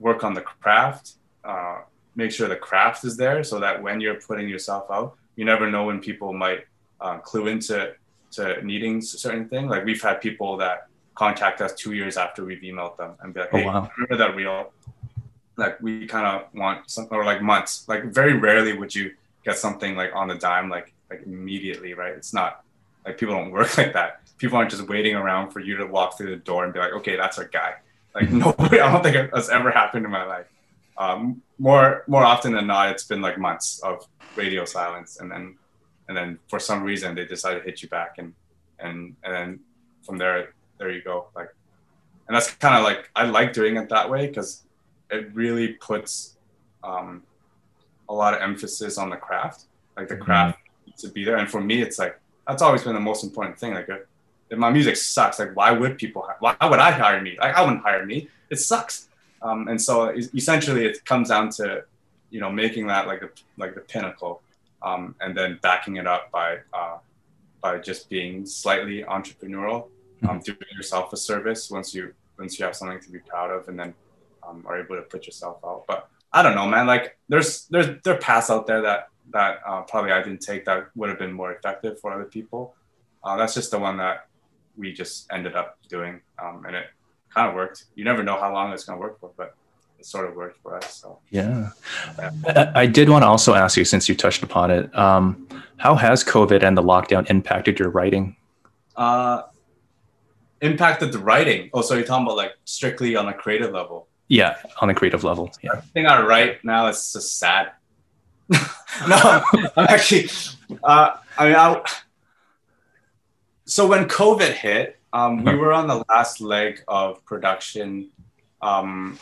Speaker 3: work on the craft, uh, make sure the craft is there so that when you're putting yourself out, you never know when people might uh, clue into to needing certain thing. Like we've had people that contact us two years after we've emailed them and be like,
Speaker 4: Oh,
Speaker 3: hey,
Speaker 4: wow.
Speaker 3: remember that reel? Like we kind of want some, or like months. Like very rarely would you get something like on the dime, like like immediately, right? It's not like people don't work like that. People aren't just waiting around for you to walk through the door and be like, okay, that's our guy. Like nobody, I don't think that's ever happened in my life. Um, more more often than not, it's been like months of radio silence, and then and then for some reason they decide to hit you back, and and and then from there there you go. Like, and that's kind of like I like doing it that way because it really puts um, a lot of emphasis on the craft. Like the craft needs to be there, and for me, it's like that's always been the most important thing. Like, if, if my music sucks, like why would people? Why would I hire me? Like I wouldn't hire me. It sucks. Um, and so essentially, it comes down to you know making that like a like the pinnacle, um, and then backing it up by uh, by just being slightly entrepreneurial, um, doing yourself a service once you once you have something to be proud of, and then um, are able to put yourself out. But I don't know, man. Like there's there's there are paths out there that that uh, probably I didn't take that would have been more effective for other people. Uh, that's just the one that we just ended up doing, um, and it kind of worked. You never know how long it's gonna work for, but it sort of worked for us. So
Speaker 1: Yeah. I, I did want to also ask you, since you touched upon it, um, how has COVID and the lockdown impacted your writing?
Speaker 3: uh, impacted the writing. Oh, so you're talking about like strictly on a creative level.
Speaker 1: Yeah, on a creative level. Yeah.
Speaker 3: I think I write now it's just sad. no, I'm actually. Uh, I mean, I, so when COVID hit, um, we were on the last leg of production um,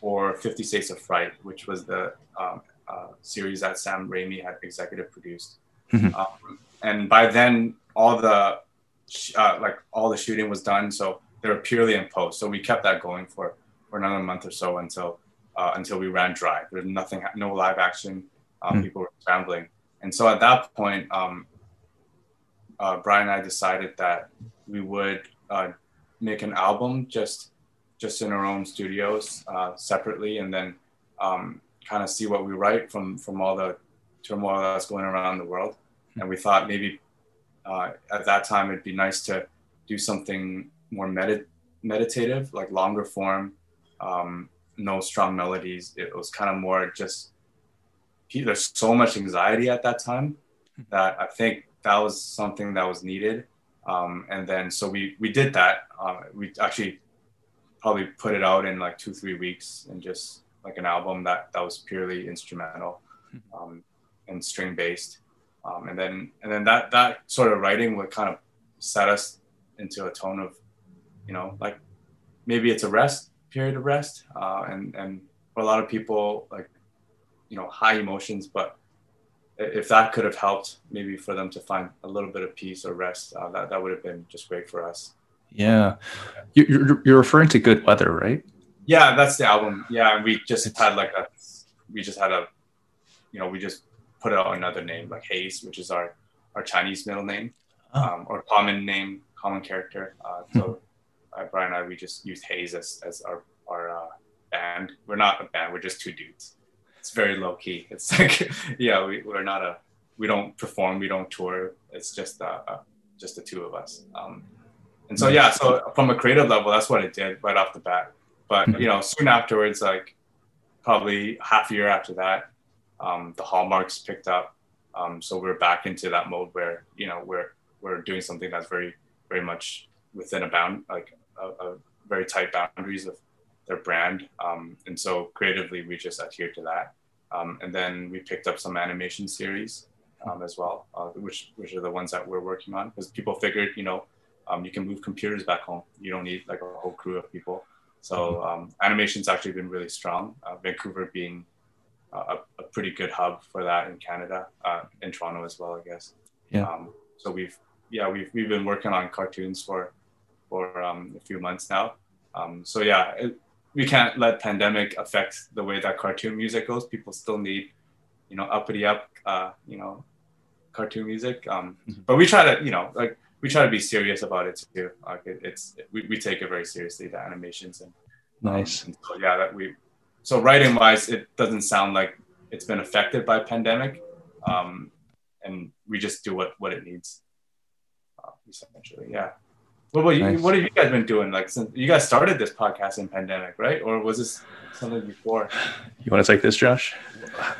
Speaker 3: for Fifty States of Fright, which was the um, uh, series that Sam Raimi had executive produced.
Speaker 1: Mhm.
Speaker 3: Um, and by then, all the sh- uh, like all the shooting was done, so they were purely in post. So we kept that going for for another month or so until uh, until we ran dry. There's nothing, no live action. Um,
Speaker 1: Hmm.
Speaker 3: People were scrambling, and so at that point, um, uh, Brian and I decided that we would uh, make an album just just in our own studios uh, separately, and then um, kind of see what we write from from all the turmoil that's going around the world. And we thought maybe uh, at that time it'd be nice to do something more medit- meditative, like longer form, um, no strong melodies. It was kind of more just there's so much anxiety at that time that I think that was something that was needed. Um, and then so we we did that. Uh, we actually probably put it out in like two three weeks and just like an album that that was purely instrumental um, and string based. Um, and then and then that that sort of writing would kind of set us into a tone of you know like maybe it's a rest period of rest uh, and and for a lot of people like you know high emotions but if that could have helped maybe for them to find a little bit of peace or rest uh, that, that would have been just great for us
Speaker 1: Yeah. You- You're, you're referring to Good Weather, right?
Speaker 3: yeah that's the album yeah and we just had like a we just had a you know we just put out another name like haze which is our our chinese middle name
Speaker 1: Oh.
Speaker 3: um, or common name common character uh, so uh, brian and i we just use haze as, as our our uh, band. We're not a band we're just two dudes. It's very low key it's like yeah we, we're not a we don't perform we don't tour. It's just uh, uh just the two of us. Um, and so yeah so from a creative level that's what it did right off the bat. But you know soon afterwards like probably half a year after that um, the hallmarks picked up. Um, so we're back into that mode where you know we're we're doing something that's very very much within a bound like a, a very tight boundaries of their brand um, and so creatively we just adhere to that um, and then we picked up some animation series um, as well uh, which which are the ones that we're working on because people figured you know um, you can move computers back home you don't need like a whole crew of people so um, animation's actually been really strong. Uh, Vancouver being a, a pretty good hub for that in Canada, uh, in Toronto as well, I guess.
Speaker 1: Yeah.
Speaker 3: Um, so we've yeah we've we've been working on cartoons for for um, a few months now. Um, so yeah, it, we can't let pandemic affect the way that cartoon music goes. People still need you know uppity up uh, you know cartoon music. Um, But we try to you know like we try to be serious about it too. Like it, it's we, we take it very seriously the animations and
Speaker 1: Nice.
Speaker 3: um, and so yeah, that we so writing wise, it doesn't sound like it's been affected by pandemic, um, and we just do what what it needs. Uh, essentially, yeah. What about you?
Speaker 2: Nice.
Speaker 3: What have you guys been doing? Like, since you guys started this podcast in pandemic, right? Or was this something before?
Speaker 1: You want to take this, Josh?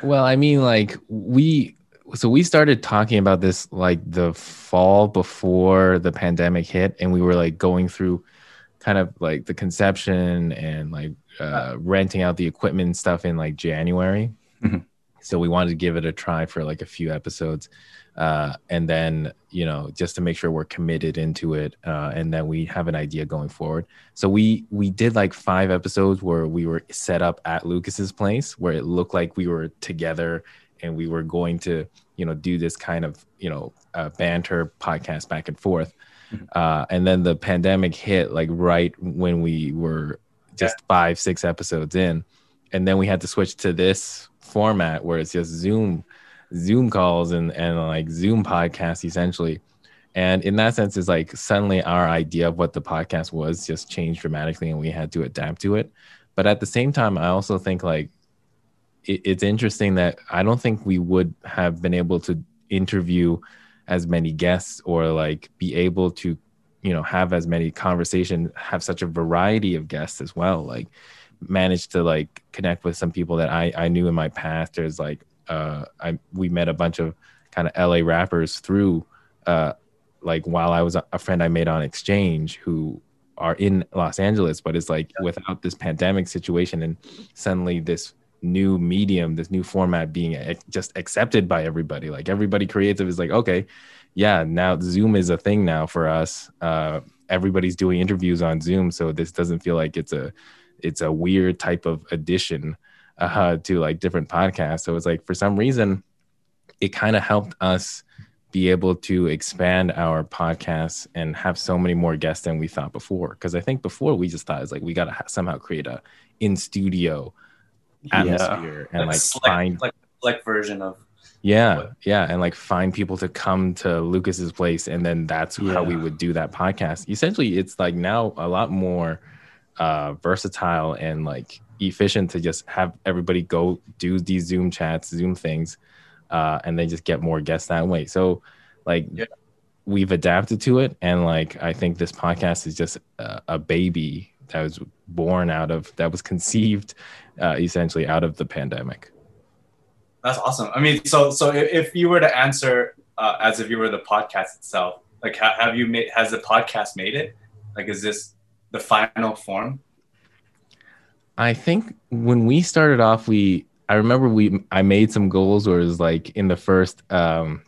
Speaker 2: Well, I mean, like we, so we started talking about this like the fall before the pandemic hit, and we were like going through kind of like the conception and like uh, renting out the equipment and stuff in like January.
Speaker 1: Mhm.
Speaker 2: So we wanted to give it a try for like a few episodes, uh, and then you know just to make sure we're committed into it, uh, and then we have an idea going forward. So we we did like five episodes where we were set up at Lucas's place, where it looked like we were together and we were going to you know do this kind of you know uh, banter podcast back and forth. Uh, and then the pandemic hit like right when we were just five six episodes in, and then we had to switch to this format where it's just Zoom Zoom calls and and like Zoom podcasts essentially. And in that sense, it's like suddenly our idea of what the podcast was just changed dramatically, and we had to adapt to it. But at the same time, I also think like it, it's interesting that I don't think we would have been able to interview as many guests or like be able to, you know, have as many conversation, have such a variety of guests as well. Like managed to like connect with some people that I I knew in my past. There's like uh I we met a bunch of kind of LA rappers through uh like while I was a friend I made on exchange who are in Los Angeles, but it's like yeah. without this pandemic situation and suddenly this new medium, this new format being just accepted by everybody. Like everybody creative is like, okay, yeah, now Zoom is a thing now for us. Uh, everybody's doing interviews on Zoom, so this doesn't feel like it's a it's a weird type of addition uh, to like different podcasts. So it's like for some reason, it kind of helped us be able to expand our podcasts and have so many more guests than we thought before. Because I think before we just thought it's like we got to ha- somehow create a in studio atmosphere yeah. and like, like find
Speaker 3: like like version of
Speaker 2: yeah what? yeah and like find people to come to lucas's place and then that's yeah. how we would do that podcast essentially it's like now a lot more uh versatile and like efficient to just have everybody go do these zoom chats zoom things uh and then just get more guests that way. So like yeah. we've adapted to it and like i think this podcast is just a, a baby that was born out of that was conceived uh, essentially out of the pandemic.
Speaker 3: That's awesome. I mean so so if you were to answer uh, as if you were the podcast itself like ha- have you made has the podcast made it? Like is this the final form
Speaker 2: i think when we started off we i remember we i made some goals where it was like in the first um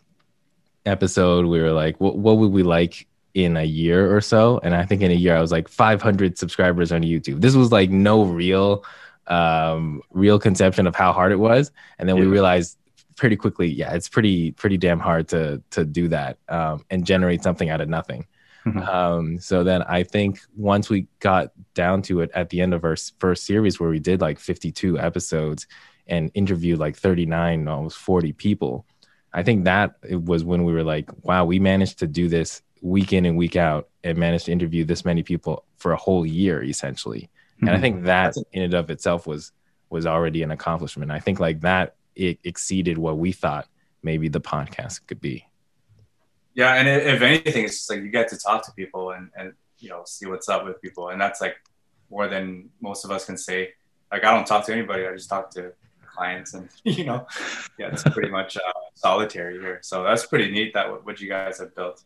Speaker 2: episode we were like what, what would we like in a year or so. And I think in a year I was like 500 subscribers on YouTube. This was like no real, um, real conception of how hard it was. And then yeah. we realized pretty quickly, yeah, it's pretty, pretty damn hard to to do that um, and generate something out of nothing. Mm-hmm. Um, so then I think once we got down to it at the end of our first series where we did like 52 episodes and interviewed like 39, almost 40 people, I think that was when we were like, wow, we managed to do this week in and week out and managed to interview this many people for a whole year essentially mm-hmm. and i mm-hmm. think that in and of itself was was already an accomplishment i think like that it exceeded what we thought maybe the podcast could be
Speaker 3: yeah and if anything it's just like you get to talk to people and and you know see what's up with people and that's like more than most of us can say like i don't talk to anybody i just talk to clients and you know yeah it's pretty much uh, solitary here so that's pretty neat that what you guys have built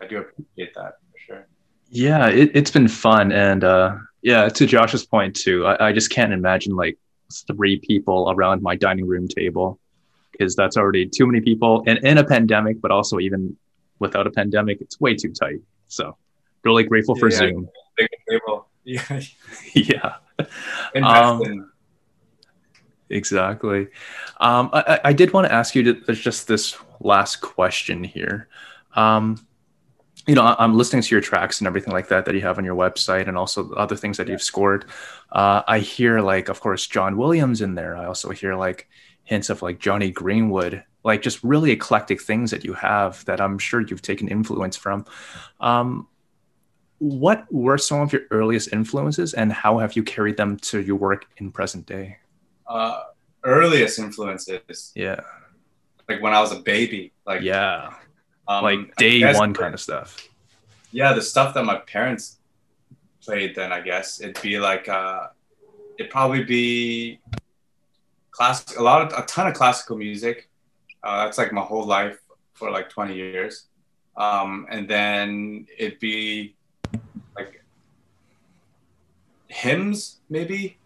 Speaker 3: I do appreciate that for sure.
Speaker 1: Yeah, it, has been fun. And uh, yeah, to Josh's point too, I, I just can't imagine like three people around my dining room table because that's already too many people and in a pandemic, but also even without a pandemic, it's way too tight. So really grateful for yeah, Zoom. Table. Yeah. yeah. Um, exactly. Um, I, I, did want to ask you to, there's just this last question here. Um, you know, I'm listening to your tracks and everything like that that you have on your website, and also other things that you've scored. Uh, I hear like, of course, John Williams in there. I also hear like hints of like Jonny Greenwood, like just really eclectic things that you have that I'm sure you've taken influence from. Um, what were some of your earliest influences, and how have you carried them to your work in present day?
Speaker 3: Uh, earliest influences,
Speaker 1: yeah,
Speaker 3: like when I was a baby, like
Speaker 1: yeah um, like day one kind of stuff.
Speaker 3: Yeah, the stuff that my parents played then, I guess it'd be like uh, it'd probably be class a lot of a ton of classical music. Uh, that's like my whole life for like 20 years. Um, and then it'd be like hymns, maybe.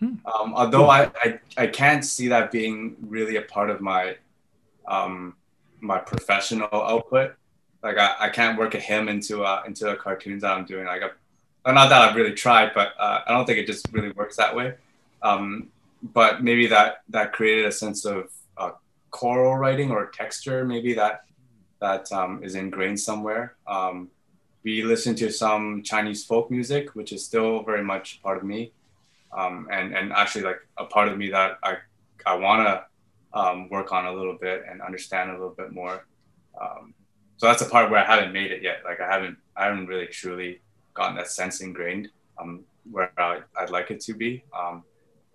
Speaker 3: Hmm. Um, although I, I, I can't see that being really a part of my um, my professional output. Like I, I can't work a hymn into uh, into the cartoons that I'm doing. Like, I, not that I've really tried, but uh, I don't think it just really works that way. Um, but maybe that that created a sense of uh, choral writing or texture, maybe that that um, is ingrained somewhere. Um, we listen to some Chinese folk music, which is still very much part of me, um, and and actually like a part of me that I I want to um, work on a little bit and understand a little bit more. Um, so that's a part where I haven't made it yet. Like I haven't, I haven't really truly gotten that sense ingrained um, where I, would like it to be.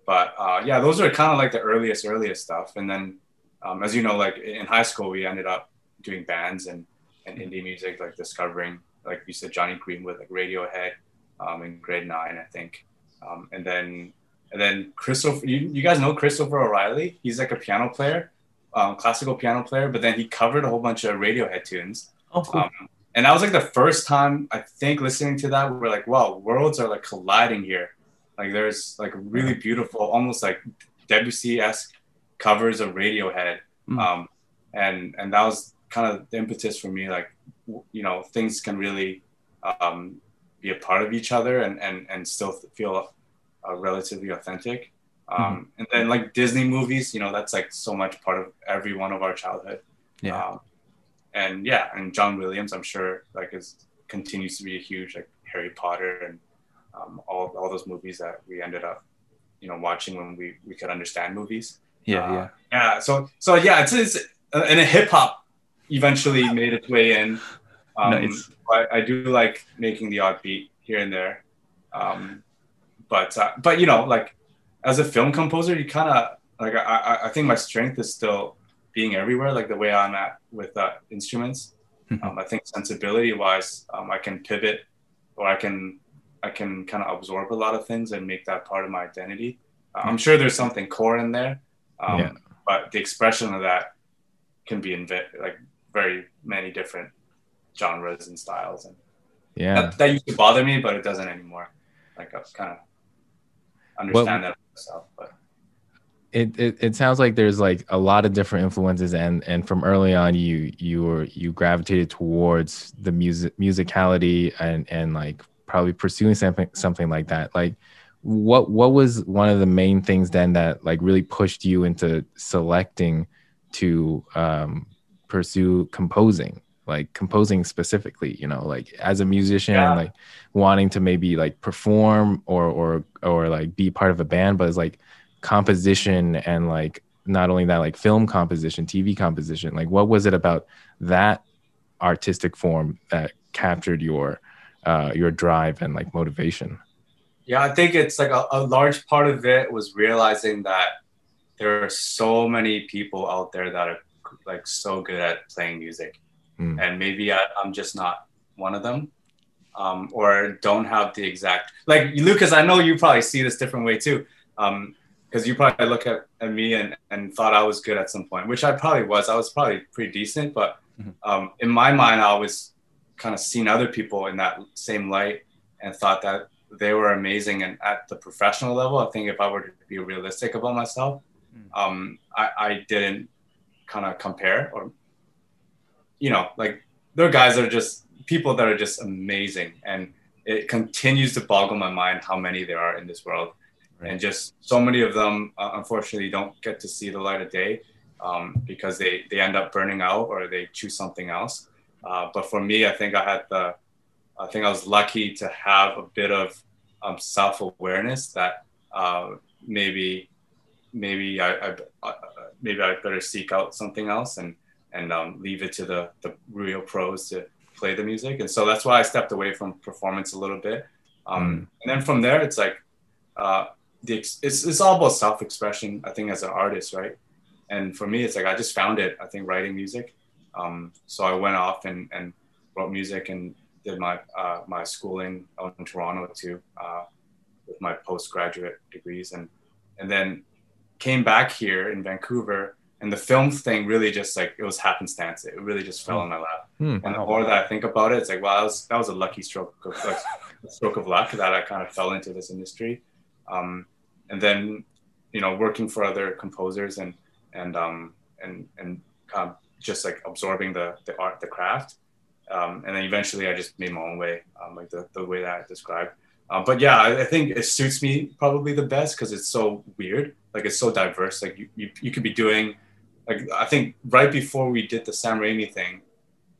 Speaker 3: But uh, yeah, those are kind of like the earliest, earliest stuff. And then, um, as you know, like in high school, we ended up doing bands and, and indie music, like discovering, like you said, Jonny Greenwood, like Radiohead um, in grade nine, I think. Um, and then and then Christopher, you, you guys know Christopher O'Riley? He's like a piano player, um, classical piano player, but then he covered a whole bunch of Radiohead tunes.
Speaker 1: Oh, cool.
Speaker 3: Um, and that was like the first time I think listening to that, we are like, wow, worlds are like colliding here. Like there's like really beautiful, almost like Debussy esque covers of Radiohead.
Speaker 1: Mm.
Speaker 3: Um, and and that was kind of the impetus for me. Like, you know, things can really um, be a part of each other and and and still feel uh, relatively authentic. Um,
Speaker 1: Mm-hmm.
Speaker 3: And then like Disney movies, you know, that's like so much part of every one of our childhood.
Speaker 1: Yeah.
Speaker 3: Um, and yeah, and John Williams, I'm sure like is continues to be a huge like Harry Potter and um, all all those movies that we ended up, you know, watching when we we could understand movies.
Speaker 1: Yeah,
Speaker 3: uh,
Speaker 1: yeah.
Speaker 3: Yeah. So so yeah, it's, it's uh, and hip hop eventually made its way in. Um,
Speaker 1: Nice.
Speaker 3: But I do like making the odd beat here and there. Um, but uh, but you know, like as a film composer, you kind of like I, I I think my strength is still being everywhere, like the way I'm at with uh, instruments.
Speaker 1: Mhm.
Speaker 3: Um, I think sensibility wise, um, I can pivot, or I can I can kind of absorb a lot of things and make that part of my identity. Uh, I'm sure there's something core in there, um,
Speaker 2: Yeah.
Speaker 3: but the expression of that can be in ve- like very many different genres and styles, and
Speaker 2: Yeah.
Speaker 3: that, that used to bother me, but it doesn't anymore. Like I've kind of understand that myself, but
Speaker 2: it, it it sounds like there's like a lot of different influences and and from early on you you were you gravitated towards the music musicality and and like probably pursuing something something like that like what what was one of the main things then that like really pushed you into selecting to um pursue composing like composing specifically you know like as a musician
Speaker 3: Yeah.
Speaker 2: like wanting to maybe like perform or or or like be part of a band but it's like composition and like not only that like film composition tv composition like what was it about that artistic form that captured your uh your drive and like motivation
Speaker 3: Yeah, I think it's like a, a large part of it was realizing that there are so many people out there that are like so good at playing music,
Speaker 2: Mm.
Speaker 3: and maybe I, I'm just not one of them, um, or don't have the exact like Lucas. I know you probably see this different way too, because you probably look at, at me and, and thought I was good at some point, which I probably was. I was probably pretty decent, but
Speaker 1: Mhm.
Speaker 3: um, in my mind, I always kind of seen other people in that same light and thought that they were amazing. And at the professional level, I think if I were to be realistic about myself, um, I, I didn't kind of compare or, you know, like there are guys are just people that are just amazing. And it continues to boggle my mind how many there are in this world. And just so many of them, uh, unfortunately, don't get to see the light of day um, because they, they end up burning out or they choose something else. Uh, but for me, I think I had the, I think I was lucky to have a bit of um, self awareness that uh, maybe, maybe I, I, uh, maybe I better seek out something else and and um, leave it to the the real pros to play the music. And so that's why I stepped away from performance a little bit. Um, And then from there, it's like uh, the ex- it's it's all about self expression. I think as an artist, right? And for me, it's like I just found it. I think writing music. Um, so I went off and, and wrote music and did my uh, my schooling out in Toronto too, uh, with my postgraduate degrees, and and then came back here in Vancouver. And the film thing really just like it was happenstance. It really just fell in my lap.
Speaker 2: Hmm.
Speaker 3: And the more that I think about it, it's like, wow, that was, that was a lucky stroke of like, stroke of luck that I kind of fell into this industry. Um, and then, you know, working for other composers and and um, and and kind of just like absorbing the the art, the craft. Um, and then eventually, I just made my own way, um, like the, the way that I described. Uh, but yeah, I, I think it suits me probably the best because it's so weird. Like it's so diverse. Like you, you, you could be doing, like I think right before we did the Sam Raimi thing,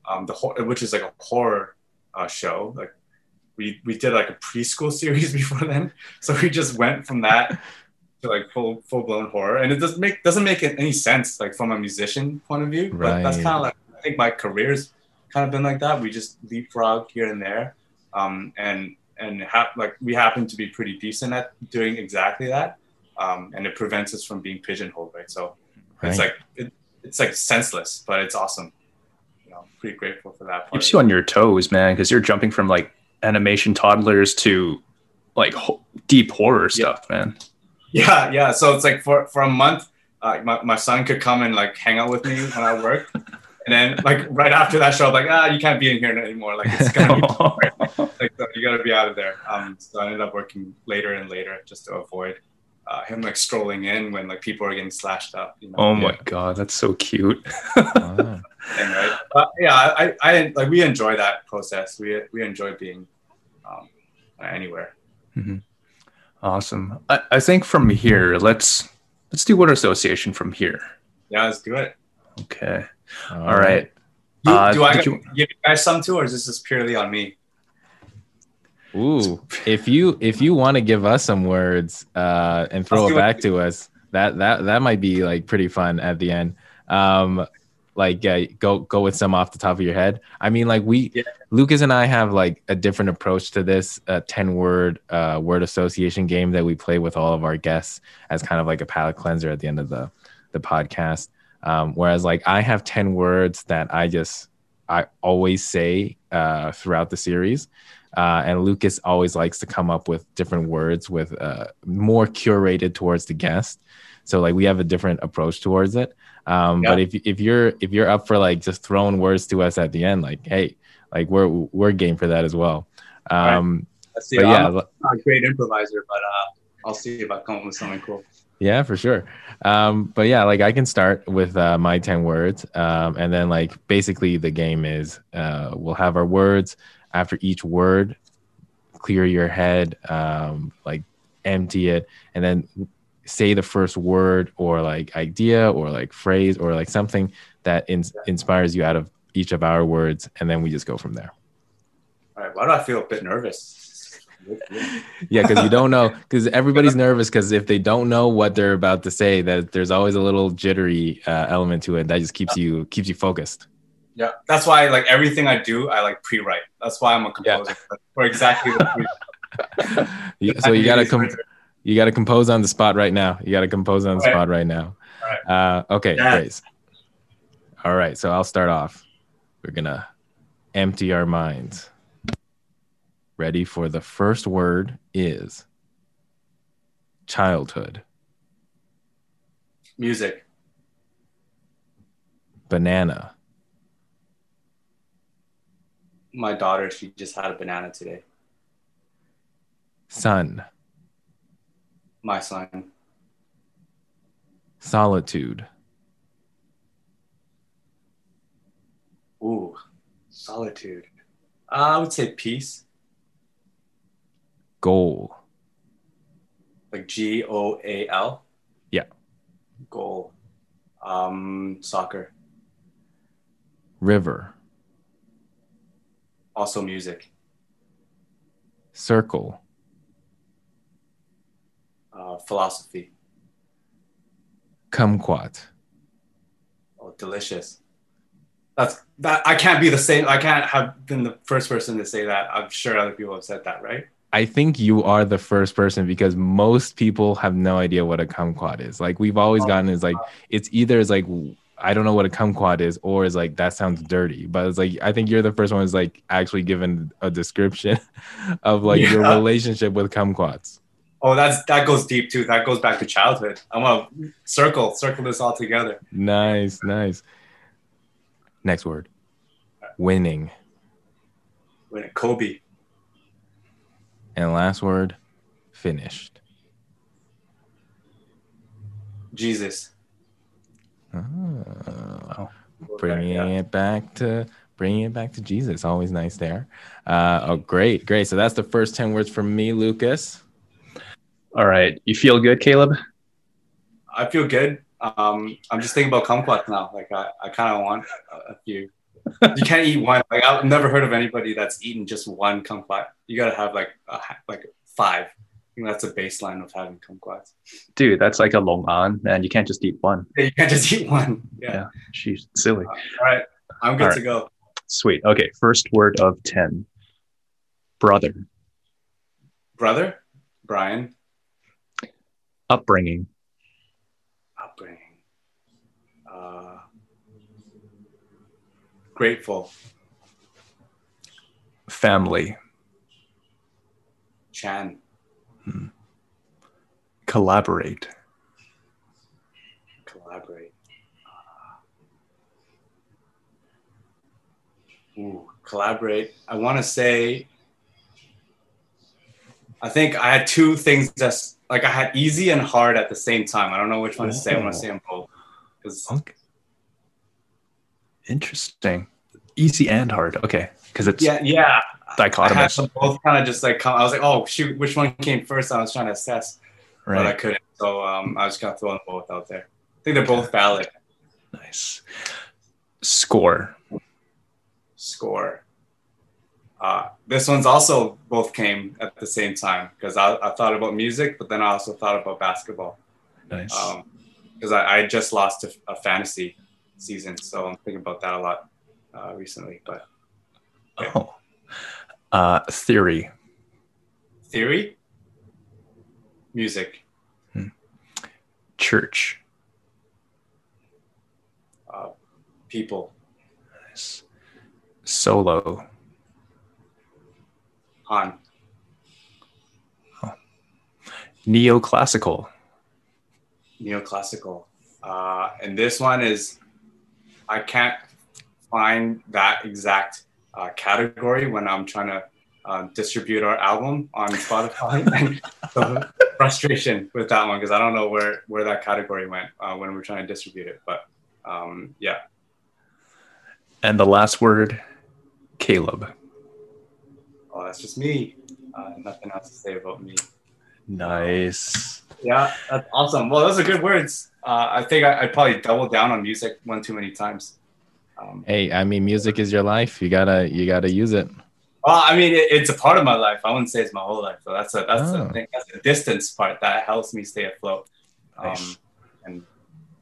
Speaker 3: um, the which is like a horror uh, show. Like we we did like a preschool series before then, so we just went from that to like full full blown horror, and it doesn't make doesn't make any sense like from a musician point of view. But that's kind of like I think my career's kind of been like that. We just leapfrog here and there, um, and and ha- like we happen to be pretty decent at doing exactly that, um, and it prevents us from being pigeonholed, right? So it's like it, it's like senseless, but it's awesome. You know, pretty grateful for that. Part
Speaker 1: Keeps you on your toes, man, because you're jumping from like animation toddlers to like ho- deep horror stuff, man.
Speaker 3: Yeah, yeah. So it's like for for a month, uh, my my son could come and like hang out with me when I work, and then like right after that show, I'm like, ah, you can't be in here anymore. Like it's gonna be like so you gotta be out of there. Um, so I ended up working later and later just to avoid uh, him like strolling in when like people are getting slashed up. You know?
Speaker 1: oh my god, that's so cute.
Speaker 2: Wow.
Speaker 3: thing, right? But yeah, I, I like we enjoy that process. We we enjoy being um, anywhere.
Speaker 1: awesome. I, I think from here, let's let's do word association from here.
Speaker 3: Yeah, let's do it.
Speaker 1: Okay. All right.
Speaker 3: Do,
Speaker 1: Uh,
Speaker 3: do I
Speaker 1: did
Speaker 3: give
Speaker 1: you-
Speaker 3: you guys some too, or is this just purely on me?
Speaker 2: Ooh, if you if you want to give us some words uh, and throw it
Speaker 3: it.
Speaker 2: back to us, that that that might be like pretty fun at the end. Um, like uh, go go with some off the top of your head. I mean, like we
Speaker 3: Yeah.
Speaker 2: Lucas and I have like a different approach to this uh, ten word uh, word association game that we play with all of our guests as kind of like a palate cleanser at the end of the the podcast. Um, whereas like I have ten words that I just I always say uh, throughout the series. Uh, and Lucas always likes to come up with different words with uh, more curated towards the guest. So like we have a different approach towards it. Um, But if if you're if you're up for like just throwing words to us at the end, like hey, like we're we're game for that as well. Um,
Speaker 3: Let's see.
Speaker 2: but yeah,
Speaker 3: I'm not a great improviser, but uh, I'll see if I come up with something cool.
Speaker 2: Yeah, for sure. Um, but yeah, like I can start with uh, my 10 words. Um, and then, like, basically, the game is uh, we'll have our words. After each word, clear your head, um, like, empty it, and then say the first word or like idea or like phrase or like something that in- inspires you out of each of our words. And then we just go from there.
Speaker 3: All right. Why do I feel a bit nervous?
Speaker 2: Yeah, because you don't know, because everybody's nervous. Because if they don't know what they're about to say, that there's always a little jittery uh, element to it that just keeps you keeps you focused.
Speaker 3: Yeah, that's why like everything I do, I like pre-write. That's why I'm a
Speaker 2: Yeah.
Speaker 3: composer for exactly the reason.
Speaker 2: So you gotta com- you gotta compose on the spot right now. You gotta compose on the
Speaker 3: Right.
Speaker 2: spot right now. Uh, okay,
Speaker 3: Yeah.
Speaker 2: great. All right, so I'll start off. We're gonna empty our minds. Ready for the first word is childhood,
Speaker 3: music,
Speaker 2: banana,
Speaker 3: my daughter, she just had a banana today.
Speaker 2: sun,
Speaker 3: My son,
Speaker 2: solitude,
Speaker 3: ooh, solitude. Uh, I would say peace,
Speaker 2: goal,
Speaker 3: like G O A L.
Speaker 2: Yeah.
Speaker 3: Goal. Um, soccer.
Speaker 2: river,
Speaker 3: Also music.
Speaker 2: circle,
Speaker 3: Uh, philosophy.
Speaker 2: kumquat,
Speaker 3: Oh, delicious. That's that. I can't be the same. I can't have been the first person to say that. I'm sure other people have said that, right?
Speaker 2: I think you are the first person because most people have no idea what a kumquat is. Like we've always oh, gotten is like it's either is like I don't know what a kumquat is, or is like that sounds dirty. But it's like I think you're the first one who's like actually given a description of like your relationship with kumquats.
Speaker 3: Oh, that's that goes deep too. That goes back to childhood. I'm gonna circle circle this all together.
Speaker 2: Nice, nice. Next word. Winning.
Speaker 3: It Kobe,
Speaker 2: And last word, finished.
Speaker 3: Jesus.
Speaker 2: Oh. bringing
Speaker 3: Yeah.
Speaker 2: it back to bringing it back to Jesus. Always nice there. Uh, oh, great, great. So that's the first ten words from me, Lucas.
Speaker 1: All right. You feel good, Caleb?
Speaker 3: I feel good. Um, I'm just thinking about kumquats now. Like I, I kind of want a, a few. You can't eat one. Like I've never heard of anybody that's eaten just one kumquat. You gotta have like a, like five. I think that's a baseline of having kumquats.
Speaker 1: Dude, that's like a long longan, man. You can't just eat one.
Speaker 3: Yeah, you can't just eat one. Yeah.
Speaker 1: Yeah. She's silly.
Speaker 3: All right. I'm good
Speaker 1: All
Speaker 3: to go.
Speaker 1: Sweet. Okay. First word of 10. Brother.
Speaker 3: Brother, Brian,
Speaker 1: Upbringing.
Speaker 3: upbringing. Uh, grateful,
Speaker 1: Family.
Speaker 3: Chan, hmm.
Speaker 1: Collaborate.
Speaker 3: Collaborate. Ah. Ooh, collaborate. I want to say. I think I had two things that's like I had easy and hard at the same time. I don't know which one to say. I want to oh. say them both
Speaker 1: Okay. Interesting. Easy and hard. Okay. Because it's
Speaker 3: yeah, yeah. I had
Speaker 1: dichotomous.
Speaker 3: them both kind of just like come. I was like, oh shoot, which one came first? I was trying to assess, but I couldn't. So um, I just got throwing both out there. I think they're both valid.
Speaker 1: Nice. Score.
Speaker 3: score. Uh, this one's also both came at the same time because I, I thought about music, but then I also thought about basketball
Speaker 1: Nice.
Speaker 3: because I, I just lost a, a fantasy season, so I'm thinking about that a lot uh, recently. But
Speaker 1: oh. Uh, theory.
Speaker 3: theory, music,
Speaker 1: Church.
Speaker 3: uh, people,
Speaker 1: Nice. Solo.
Speaker 3: Han,
Speaker 1: Neoclassical.
Speaker 3: neoclassical, uh, and this one is I can't find that exact uh, category when I'm trying to uh, distribute our album on Spotify. so frustration with that one because I don't know where where that category went uh, when we're trying to distribute it. But um, yeah,
Speaker 1: And the last word, Caleb.
Speaker 3: oh, that's just me. Uh, nothing else to say about me.
Speaker 1: Nice.
Speaker 3: Yeah, that's awesome. Well, those are good words. Uh, I think I, I'd probably double down on music one too many times. Um,
Speaker 2: Hey, I mean, music is your life. You gotta you gotta use it.
Speaker 3: Well, I mean, it, it's a part of my life. I wouldn't say it's my whole life. So that's a that's
Speaker 2: Oh.
Speaker 3: a thing. That's a distance part that helps me stay afloat. Um,
Speaker 1: Nice.
Speaker 3: and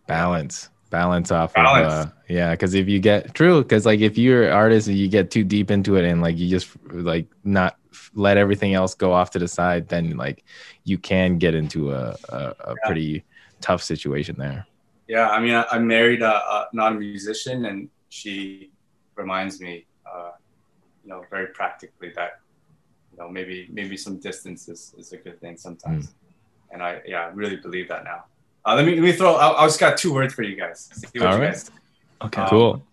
Speaker 2: balance balance off
Speaker 3: Balance.
Speaker 2: of uh, yeah because if you get true because like if you're an artist and you get too deep into it and like you just like not f- let everything else go off to the side then like you can get into a, a, a pretty tough situation there
Speaker 3: yeah, I mean, I, I married a, a not a musician, and she reminds me, uh, you know, very practically that you know maybe maybe some distance is, is a good thing sometimes. And I yeah, I really believe that now. Uh, let me let me throw. I, I just got two words for you guys. See what
Speaker 2: All
Speaker 3: you
Speaker 2: right.
Speaker 3: guys.
Speaker 1: Okay.
Speaker 3: Um,
Speaker 2: cool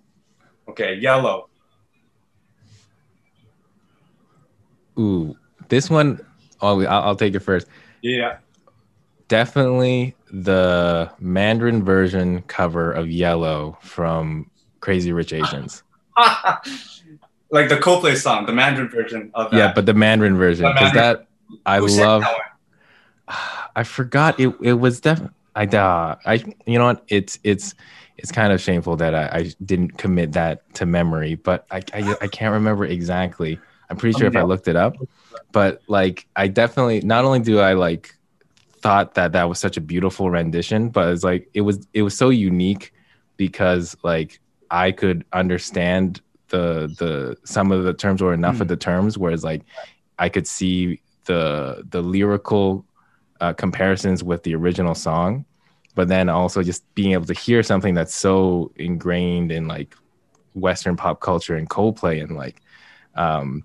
Speaker 3: Okay, yellow.
Speaker 2: Ooh this one oh I'll, I'll take it first
Speaker 3: Yeah.
Speaker 2: definitely the mandarin version cover of yellow from crazy rich asians
Speaker 3: like the Coldplay song, the Mandarin version of that.
Speaker 2: yeah but the mandarin version because that i
Speaker 3: Who
Speaker 2: love
Speaker 3: that?
Speaker 2: I forgot it. It was definitely. I uh, I you know what? It's it's it's kind of shameful that I, I didn't commit that to memory, but I, I I can't remember exactly. I'm pretty sure if I looked it up, but like I definitely not only do I like thought that that was such a beautiful rendition, but it's like it was it was so unique because like I could understand the the some of the terms or enough of the terms, whereas like I could see the the lyrical uh, comparisons with the original song, but then also just being able to hear something that's so ingrained in like Western pop culture and Coldplay and like, um,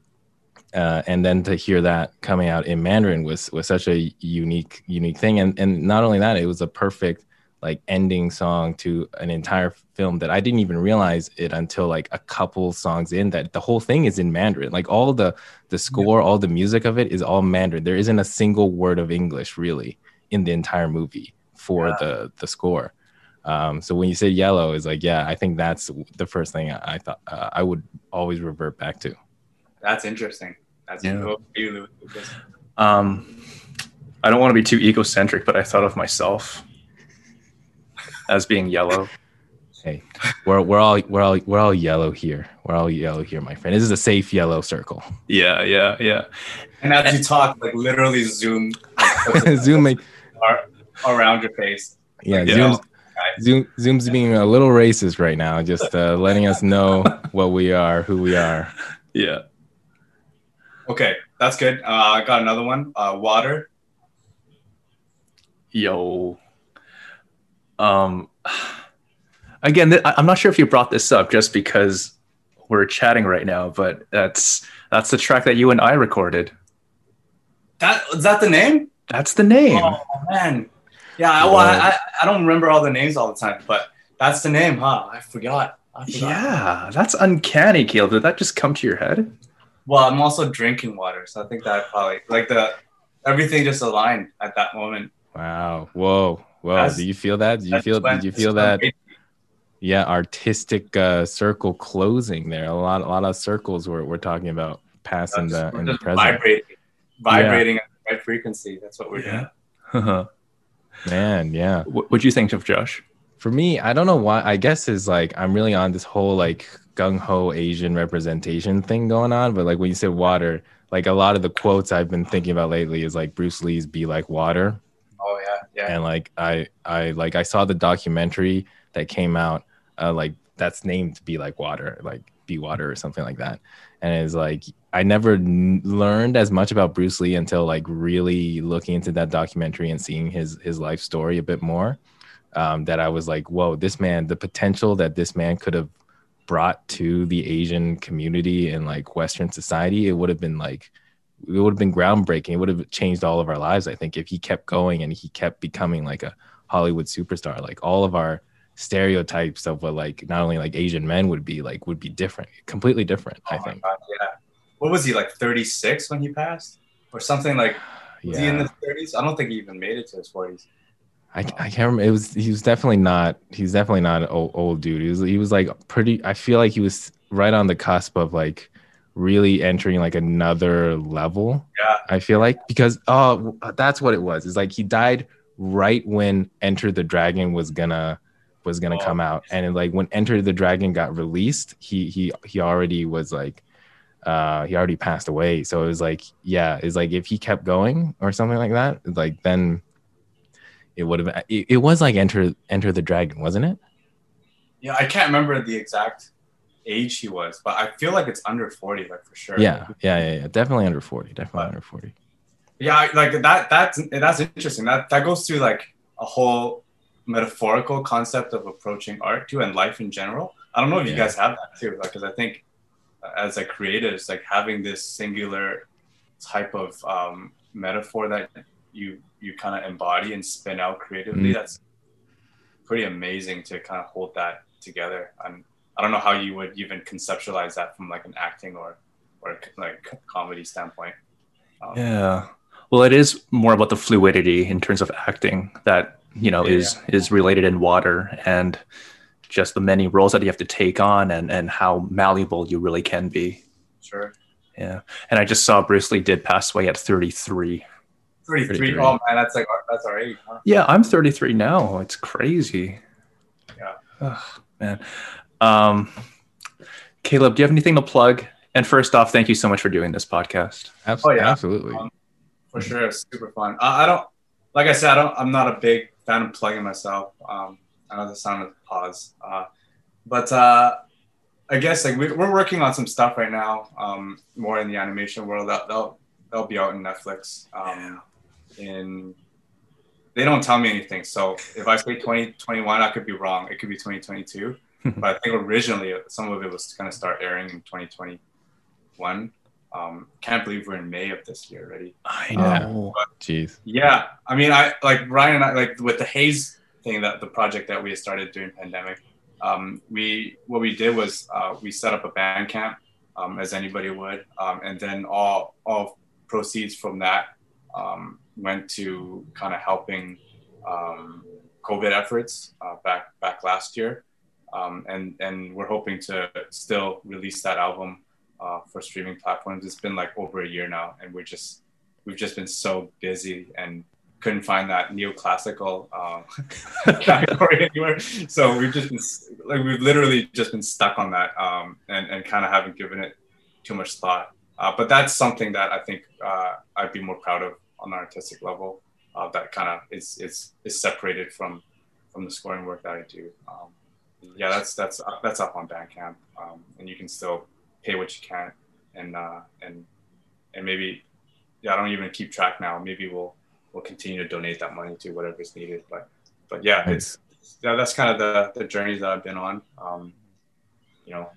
Speaker 2: uh, and then to hear that coming out in Mandarin was was such a unique unique thing, and and not only that, it was a perfect like ending song to an entire film that I didn't even realize it until like a couple songs in that the whole thing is in Mandarin. Like all the the score, all the music of it is all Mandarin. There isn't a single word of English really in the entire movie for
Speaker 3: Yeah.
Speaker 2: the the score. Um, so when you say yellow, is like yeah, I think that's the first thing I, I thought uh, I would always revert back to.
Speaker 3: That's interesting. That's
Speaker 1: Yeah.
Speaker 3: what you, Lucas.
Speaker 1: Um, I don't want to be too egocentric, but I thought of myself as being yellow.
Speaker 2: Hey, we're we're all we're all we're all yellow here. We're all yellow here, my friend. This is a safe yellow circle.
Speaker 1: Yeah, yeah, yeah.
Speaker 3: And as you talk, like literally zoom
Speaker 2: Zoom, like,
Speaker 3: around your face.
Speaker 2: yeah,
Speaker 1: Yeah.
Speaker 2: Zoom's, Zoom, Zoom's being a little racist right now, just uh, letting us know what we are, who we are.
Speaker 1: Yeah.
Speaker 3: Okay, that's good. Uh, I got another one. Uh, water.
Speaker 1: Yo. Um again, th- I'm not sure if you brought this up just because we're chatting right now, but that's that's the track that you and I recorded.
Speaker 3: That is that the name?
Speaker 1: That's the name.
Speaker 3: Oh man, yeah. Well, I, I I don't remember all the names all the time, but that's the name, huh? I forgot. I forgot.
Speaker 1: yeah, that's uncanny, Caleb. Did that just come to your head?
Speaker 3: Well, I'm also drinking water, so I think that probably like the everything just aligned at that moment.
Speaker 2: Wow. Whoa. Whoa.
Speaker 3: That's-
Speaker 2: Do you feel that? Do you feel?
Speaker 3: when-
Speaker 2: Did you feel that?
Speaker 3: it-
Speaker 2: Yeah, artistic uh, circle closing there. A lot, a lot of circles we're, we're talking about passing
Speaker 3: that's-
Speaker 2: the
Speaker 3: we're
Speaker 2: in the
Speaker 3: just
Speaker 2: present.
Speaker 3: vibrating, vibrating at the right frequency. That's what we're doing.
Speaker 2: Man, yeah.
Speaker 1: what would you think of Josh?
Speaker 2: For me, I don't know why. I guess is like I'm really on this whole like gung ho Asian representation thing going on. But like when you said water, like a lot of the quotes I've been thinking about lately is like Bruce Lee's "Be Like Water,"
Speaker 3: Oh yeah, yeah.
Speaker 2: and like I I like I saw the documentary that came out, uh, like that's named "Be Like Water," like "Be Water" or something like that. And it's like I never n- learned as much about Bruce Lee until like really looking into that documentary and seeing his his life story a bit more. Um, that I was like, whoa, this man, the potential that this man could have brought to the Asian community and like Western society, it would have been like, it would have been groundbreaking. It would have changed all of our lives, I think, if he kept going and he kept becoming like a Hollywood superstar. Like all of our stereotypes of what like not only like Asian men would be like would be different, completely different. I
Speaker 3: Oh my
Speaker 2: think.
Speaker 3: God, yeah. What was he like 36 when he passed, or something like? Was he in the 30s? I don't think he even made it to his 40s.
Speaker 2: I, I can't remember. It was he was definitely not. He's definitely not an old, old dude. He was he was like pretty. I feel like he was right on the cusp of like really entering like another level.
Speaker 3: Yeah.
Speaker 2: I feel like because oh that's what it was. It's like he died right when Enter the Dragon was gonna was gonna
Speaker 3: Oh.
Speaker 2: come out, and it, like when Enter the Dragon got released, he he he already was like uh he already passed away. So it was like yeah, it's like if he kept going or something like that, like then it would have it, it was like Enter Enter the Dragon, wasn't it?
Speaker 3: Yeah, I can't remember the exact age he was, but I feel like it's under 40, like for sure.
Speaker 2: Yeah, yeah, yeah, yeah. Definitely under 40. Definitely under 40.
Speaker 3: Yeah, like that. That's that's interesting. That that goes to like a whole metaphorical concept of approaching art too, and life in general. I don't know if you guys have that too, like because I think uh, as like creatives, like having this singular type of um, metaphor that you you kind of embody and spin out creatively.
Speaker 2: Mm.
Speaker 3: That's pretty amazing to kind of hold that together. And I don't know how you would even conceptualize that from like an acting or or like comedy standpoint. Um,
Speaker 1: Yeah. Well, it is more about the fluidity in terms of acting that you know
Speaker 3: Yeah.
Speaker 1: is is related in water and just the many roles that you have to take on and and how malleable you really can be.
Speaker 3: Sure.
Speaker 1: Yeah. And I just saw Bruce Lee did pass away at 33.
Speaker 3: 33.
Speaker 2: 33.
Speaker 3: Oh man, that's like our- that's our age, huh?
Speaker 1: Yeah, I'm 33 now. It's crazy.
Speaker 3: Yeah.
Speaker 1: Ugh, man. Um, Caleb, do you have anything to plug? And first off, thank you so much for doing this podcast.
Speaker 2: Absolutely.
Speaker 3: Oh, yeah.
Speaker 2: Absolutely.
Speaker 3: Um, For sure, it's super fun. I, I don't like I said, I don't I'm not a big fan of plugging myself. Um I know the sound of pause. Uh but uh I guess like we, we're working on some stuff right now, um, more in the animation world. That they'll they'll be out in Netflix. Um, in they don't tell me anything, so if I say 2021, I could be wrong. It could be 2022. but I think originally some of it was going to start airing in 2021. Um, can't believe we're in May of this year already.
Speaker 1: I
Speaker 2: Yeah.
Speaker 1: know.
Speaker 2: Jeez.
Speaker 3: Yeah, I mean, I like Ryan and I like with the Haze thing that the project that we had started during pandemic. Um, we what we did was uh, we set up a Bandcamp um, as anybody would, um, and then all all proceeds from that um, went to kind of helping um, COVID efforts uh, back back last year, um, and and we're hoping to still release that album uh, for streaming platforms. It's been like over a year now, and we're just we've just been so busy and couldn't find that neoclassical um, category anywhere. So we've just been like we've literally just been stuck on that um, and and kind of haven't given it too much thought. Uh, but that's something that I think uh, I'd be more proud of on an artistic level. Uh, that kind of is is is separated from from the scoring work that I do. Um, yeah, that's that's that's up on Bandcamp, um, and you can still pay what you can, and uh, and and maybe yeah, I don't even keep track now. Maybe we'll we'll continue to donate that money to whatever's needed. But but yeah, it's yeah, that's kind of the the journey that I've been on. Um, you know,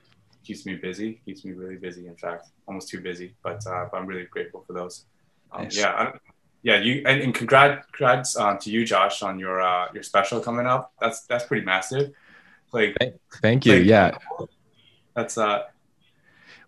Speaker 3: keeps me busy, keeps me really busy. In fact, almost too busy. But uh, but I'm really grateful for those. Um,
Speaker 1: Nice.
Speaker 3: Yeah, I, yeah, you and, and congrats, congrats uh, to you, Josh, on your uh, your special coming up. That's that's pretty massive. Like,
Speaker 2: thank you.
Speaker 3: like,
Speaker 2: yeah.
Speaker 3: That's uh,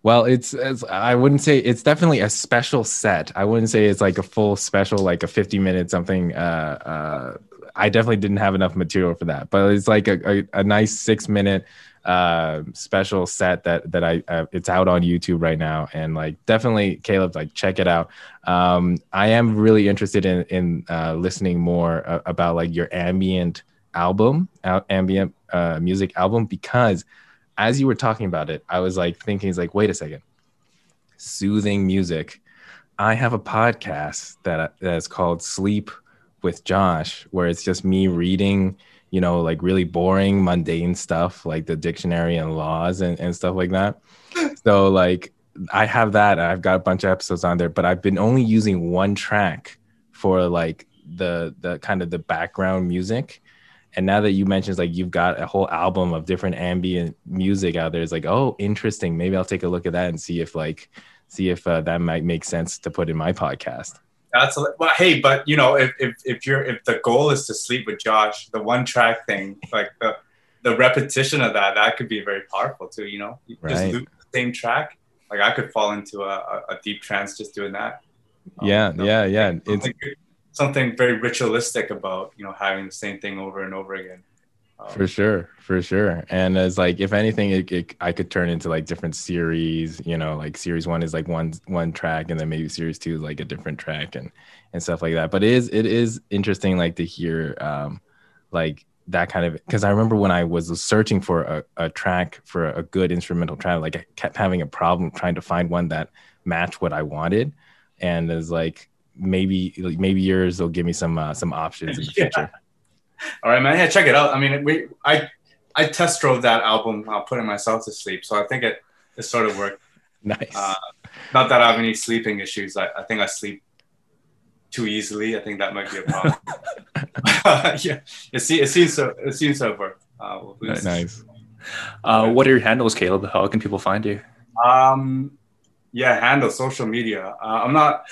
Speaker 2: Well, it's, it's I wouldn't say it's definitely a special set. I wouldn't say it's like a full special, like a 50 minute something. Uh, uh, I definitely didn't have enough material for that, but it's like a, a, a nice six minute uh special set that that i uh, it's out on youtube right now. And like definitely caleb like check it out. Um i am really interested in in uh listening more uh, about like your ambient album ambient uh music album because as you were talking about it i was like thinking it's like wait a second. Soothing music. I have a podcast that that's called sleep with josh where it's just me reading you know, like really boring, mundane stuff like the dictionary and laws and, and stuff like that. So like I have that. I've got a bunch of episodes on there, but I've been only using one track for like the the kind of the background music. And now that you mentioned like you've got a whole album of different ambient music out there, it's like, oh, interesting. Maybe I'll take a look at that and see if like see if uh, that might make sense to put in my podcast.
Speaker 3: That's a, well, hey, but you know, if, if if you're if the goal is to sleep with Josh, the one track thing, like the the repetition of that, that could be very powerful too. You know, you just loop the same track. Like I could fall into a, a, a deep trance just doing that. Um,
Speaker 2: Yeah,
Speaker 3: you know,
Speaker 2: yeah, yeah. It's
Speaker 3: Something, something very ritualistic about you know having the same thing over and over again. Um,
Speaker 2: for sure for sure. And it's like if anything it, it, i could turn into like different series you know like series one is like one one track and then maybe series two is like a different track and and stuff like that. But it is it is interesting like to hear um like that kind of because i remember when i was searching for a, a track for a good instrumental track like i kept having a problem trying to find one that matched what i wanted. And it's like maybe maybe yours will give me some uh, some options in the
Speaker 3: Yeah.
Speaker 2: future
Speaker 3: All right, man. Yeah, check it out. I mean, we I I test drove that album, uh, putting myself to sleep. So I think it it sort of worked.
Speaker 2: nice
Speaker 3: Uh, not that I have any sleeping issues. I, I think I sleep too easily. I think that might be a problem. yeah, it, se- it seems so. It seems so. Work. Uh, we'll- we'll
Speaker 2: nice
Speaker 1: Uh, what are your handles, Caleb? How can people find you?
Speaker 3: Um, yeah, handle social media. Uh, I'm not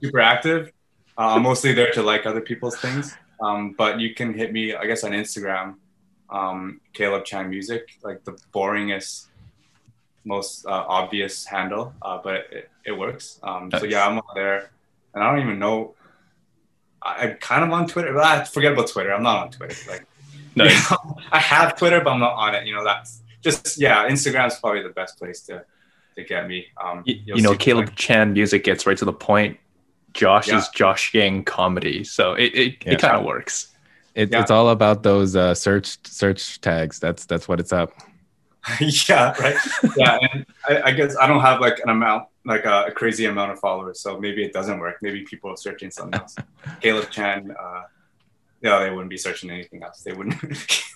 Speaker 3: super active. Uh, I'm mostly there to like other people's things. Um, but you can hit me, I guess, on Instagram, um, Caleb Chan Music, like the boringest, most uh, obvious handle, uh, but it, it works. Um, so yeah, I'm on there, and I don't even know. I- I'm kind of on Twitter. But I forget about Twitter. I'm not on Twitter. Like,
Speaker 1: Nice.
Speaker 3: I have Twitter, but I'm not on it. You know, that's just yeah. Instagram's probably the best place to to get me. Um,
Speaker 1: You, know, Caleb Chan music gets right to the point. Josh
Speaker 3: Yeah.
Speaker 1: is Josh Yang comedy, so it it,
Speaker 2: Yeah.
Speaker 1: it kind of works.
Speaker 2: It,
Speaker 3: Yeah.
Speaker 2: It's all about those uh, search search tags. That's that's what it's up.
Speaker 3: yeah, right. Yeah, and I, I guess I don't have like an amount, like a, a crazy amount of followers, so maybe it doesn't work. Maybe people are searching something else. Caleb Chan, uh, yeah, they wouldn't be searching anything else. They wouldn't.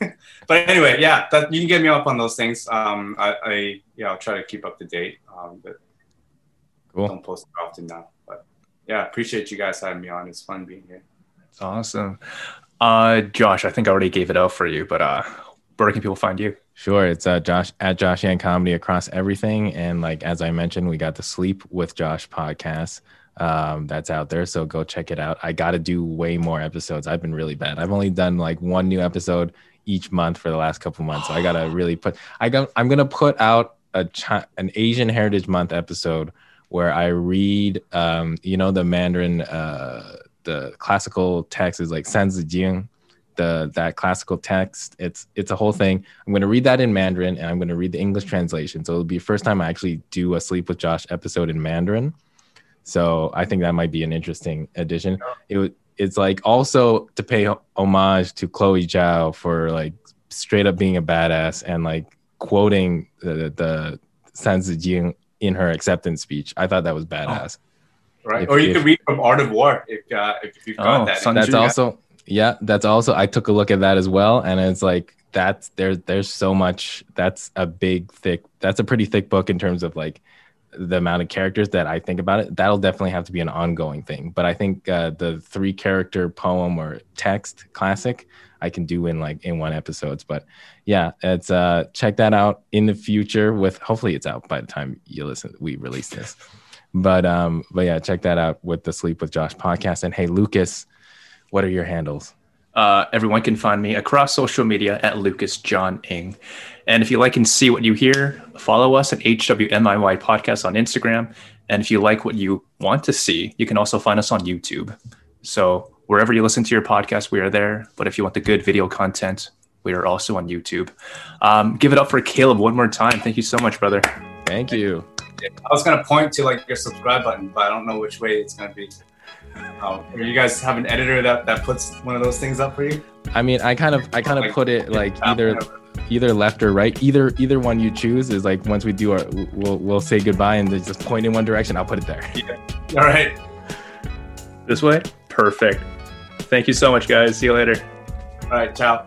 Speaker 3: but anyway, yeah, that you can get me up on those things. Um, I, I yeah, I'll try to keep up to date. Um, but
Speaker 2: Cool.
Speaker 3: don't post often now. But yeah, appreciate you guys having me on. It's fun being here.
Speaker 1: It's awesome. Uh, Josh, I think I already gave it out for you, but uh, where can people find you?
Speaker 2: Sure, it's uh, Josh at Josh Yang Comedy across everything, and like as I mentioned, we got the Sleep with Josh podcast um, that's out there. So go check it out. I got to do way more episodes. I've been really bad. I've only done like one new episode each month for the last couple months. So I gotta really put. I got. I'm gonna put out a Chi- an Asian Heritage Month episode where I read, um, you know, the Mandarin, uh, the classical text is like Sanzi Jing, the that classical text. It's it's a whole thing. I'm gonna read that in Mandarin and I'm gonna read the English translation. So it'll be first time I actually do a Sleep with Josh episode in Mandarin. So I think that might be an interesting addition. It it's like also to pay homage to Chloe Zhao for like straight up being a badass and like quoting the the Jing in her acceptance speech. I thought that was badass.
Speaker 3: Right.
Speaker 2: If-
Speaker 3: or you
Speaker 2: if-
Speaker 3: could read from Art of War if uh, if you've got
Speaker 1: Oh,
Speaker 3: that.
Speaker 1: Sun
Speaker 2: that's
Speaker 1: Tzu, yeah.
Speaker 2: also yeah that's also i took a look at that as well and it's like that's there there's so much that's a big thick that's a pretty thick book in terms of like the amount of characters that i think about it that'll definitely have to be an ongoing thing but i think uh, the three character poem or text classic i can do in like in one episodes but yeah it's uh check that out in the future with hopefully it's out by the time you listen we release this But um, but yeah, check that out with the Sleep with Josh podcast. And hey, Lucas, what are your handles?
Speaker 1: Uh, everyone can find me across social media at Lucas John Ing. And if you like and see what you hear, follow us at HWMIY Podcast on Instagram. And if you like what you want to see, you can also find us on YouTube. So wherever you listen to your podcast, we are there. But if you want the good video content, we are also on YouTube. Um, give it up for Caleb one more time. Thank you so much, brother.
Speaker 2: Thank you.
Speaker 3: I was gonna point to like your subscribe button, but I don't know which way it's gonna be. Um, or you guys have an editor that, that puts one of those things up for you?
Speaker 2: I mean, I kind of I kind of put it like either either left or right. Either either one you choose is like once we do our we'll we'll say goodbye and just point in one direction. I'll put it there.
Speaker 3: Yeah. All right.
Speaker 1: This way? Perfect. Thank you so much, guys. See you later.
Speaker 3: All right. Ciao.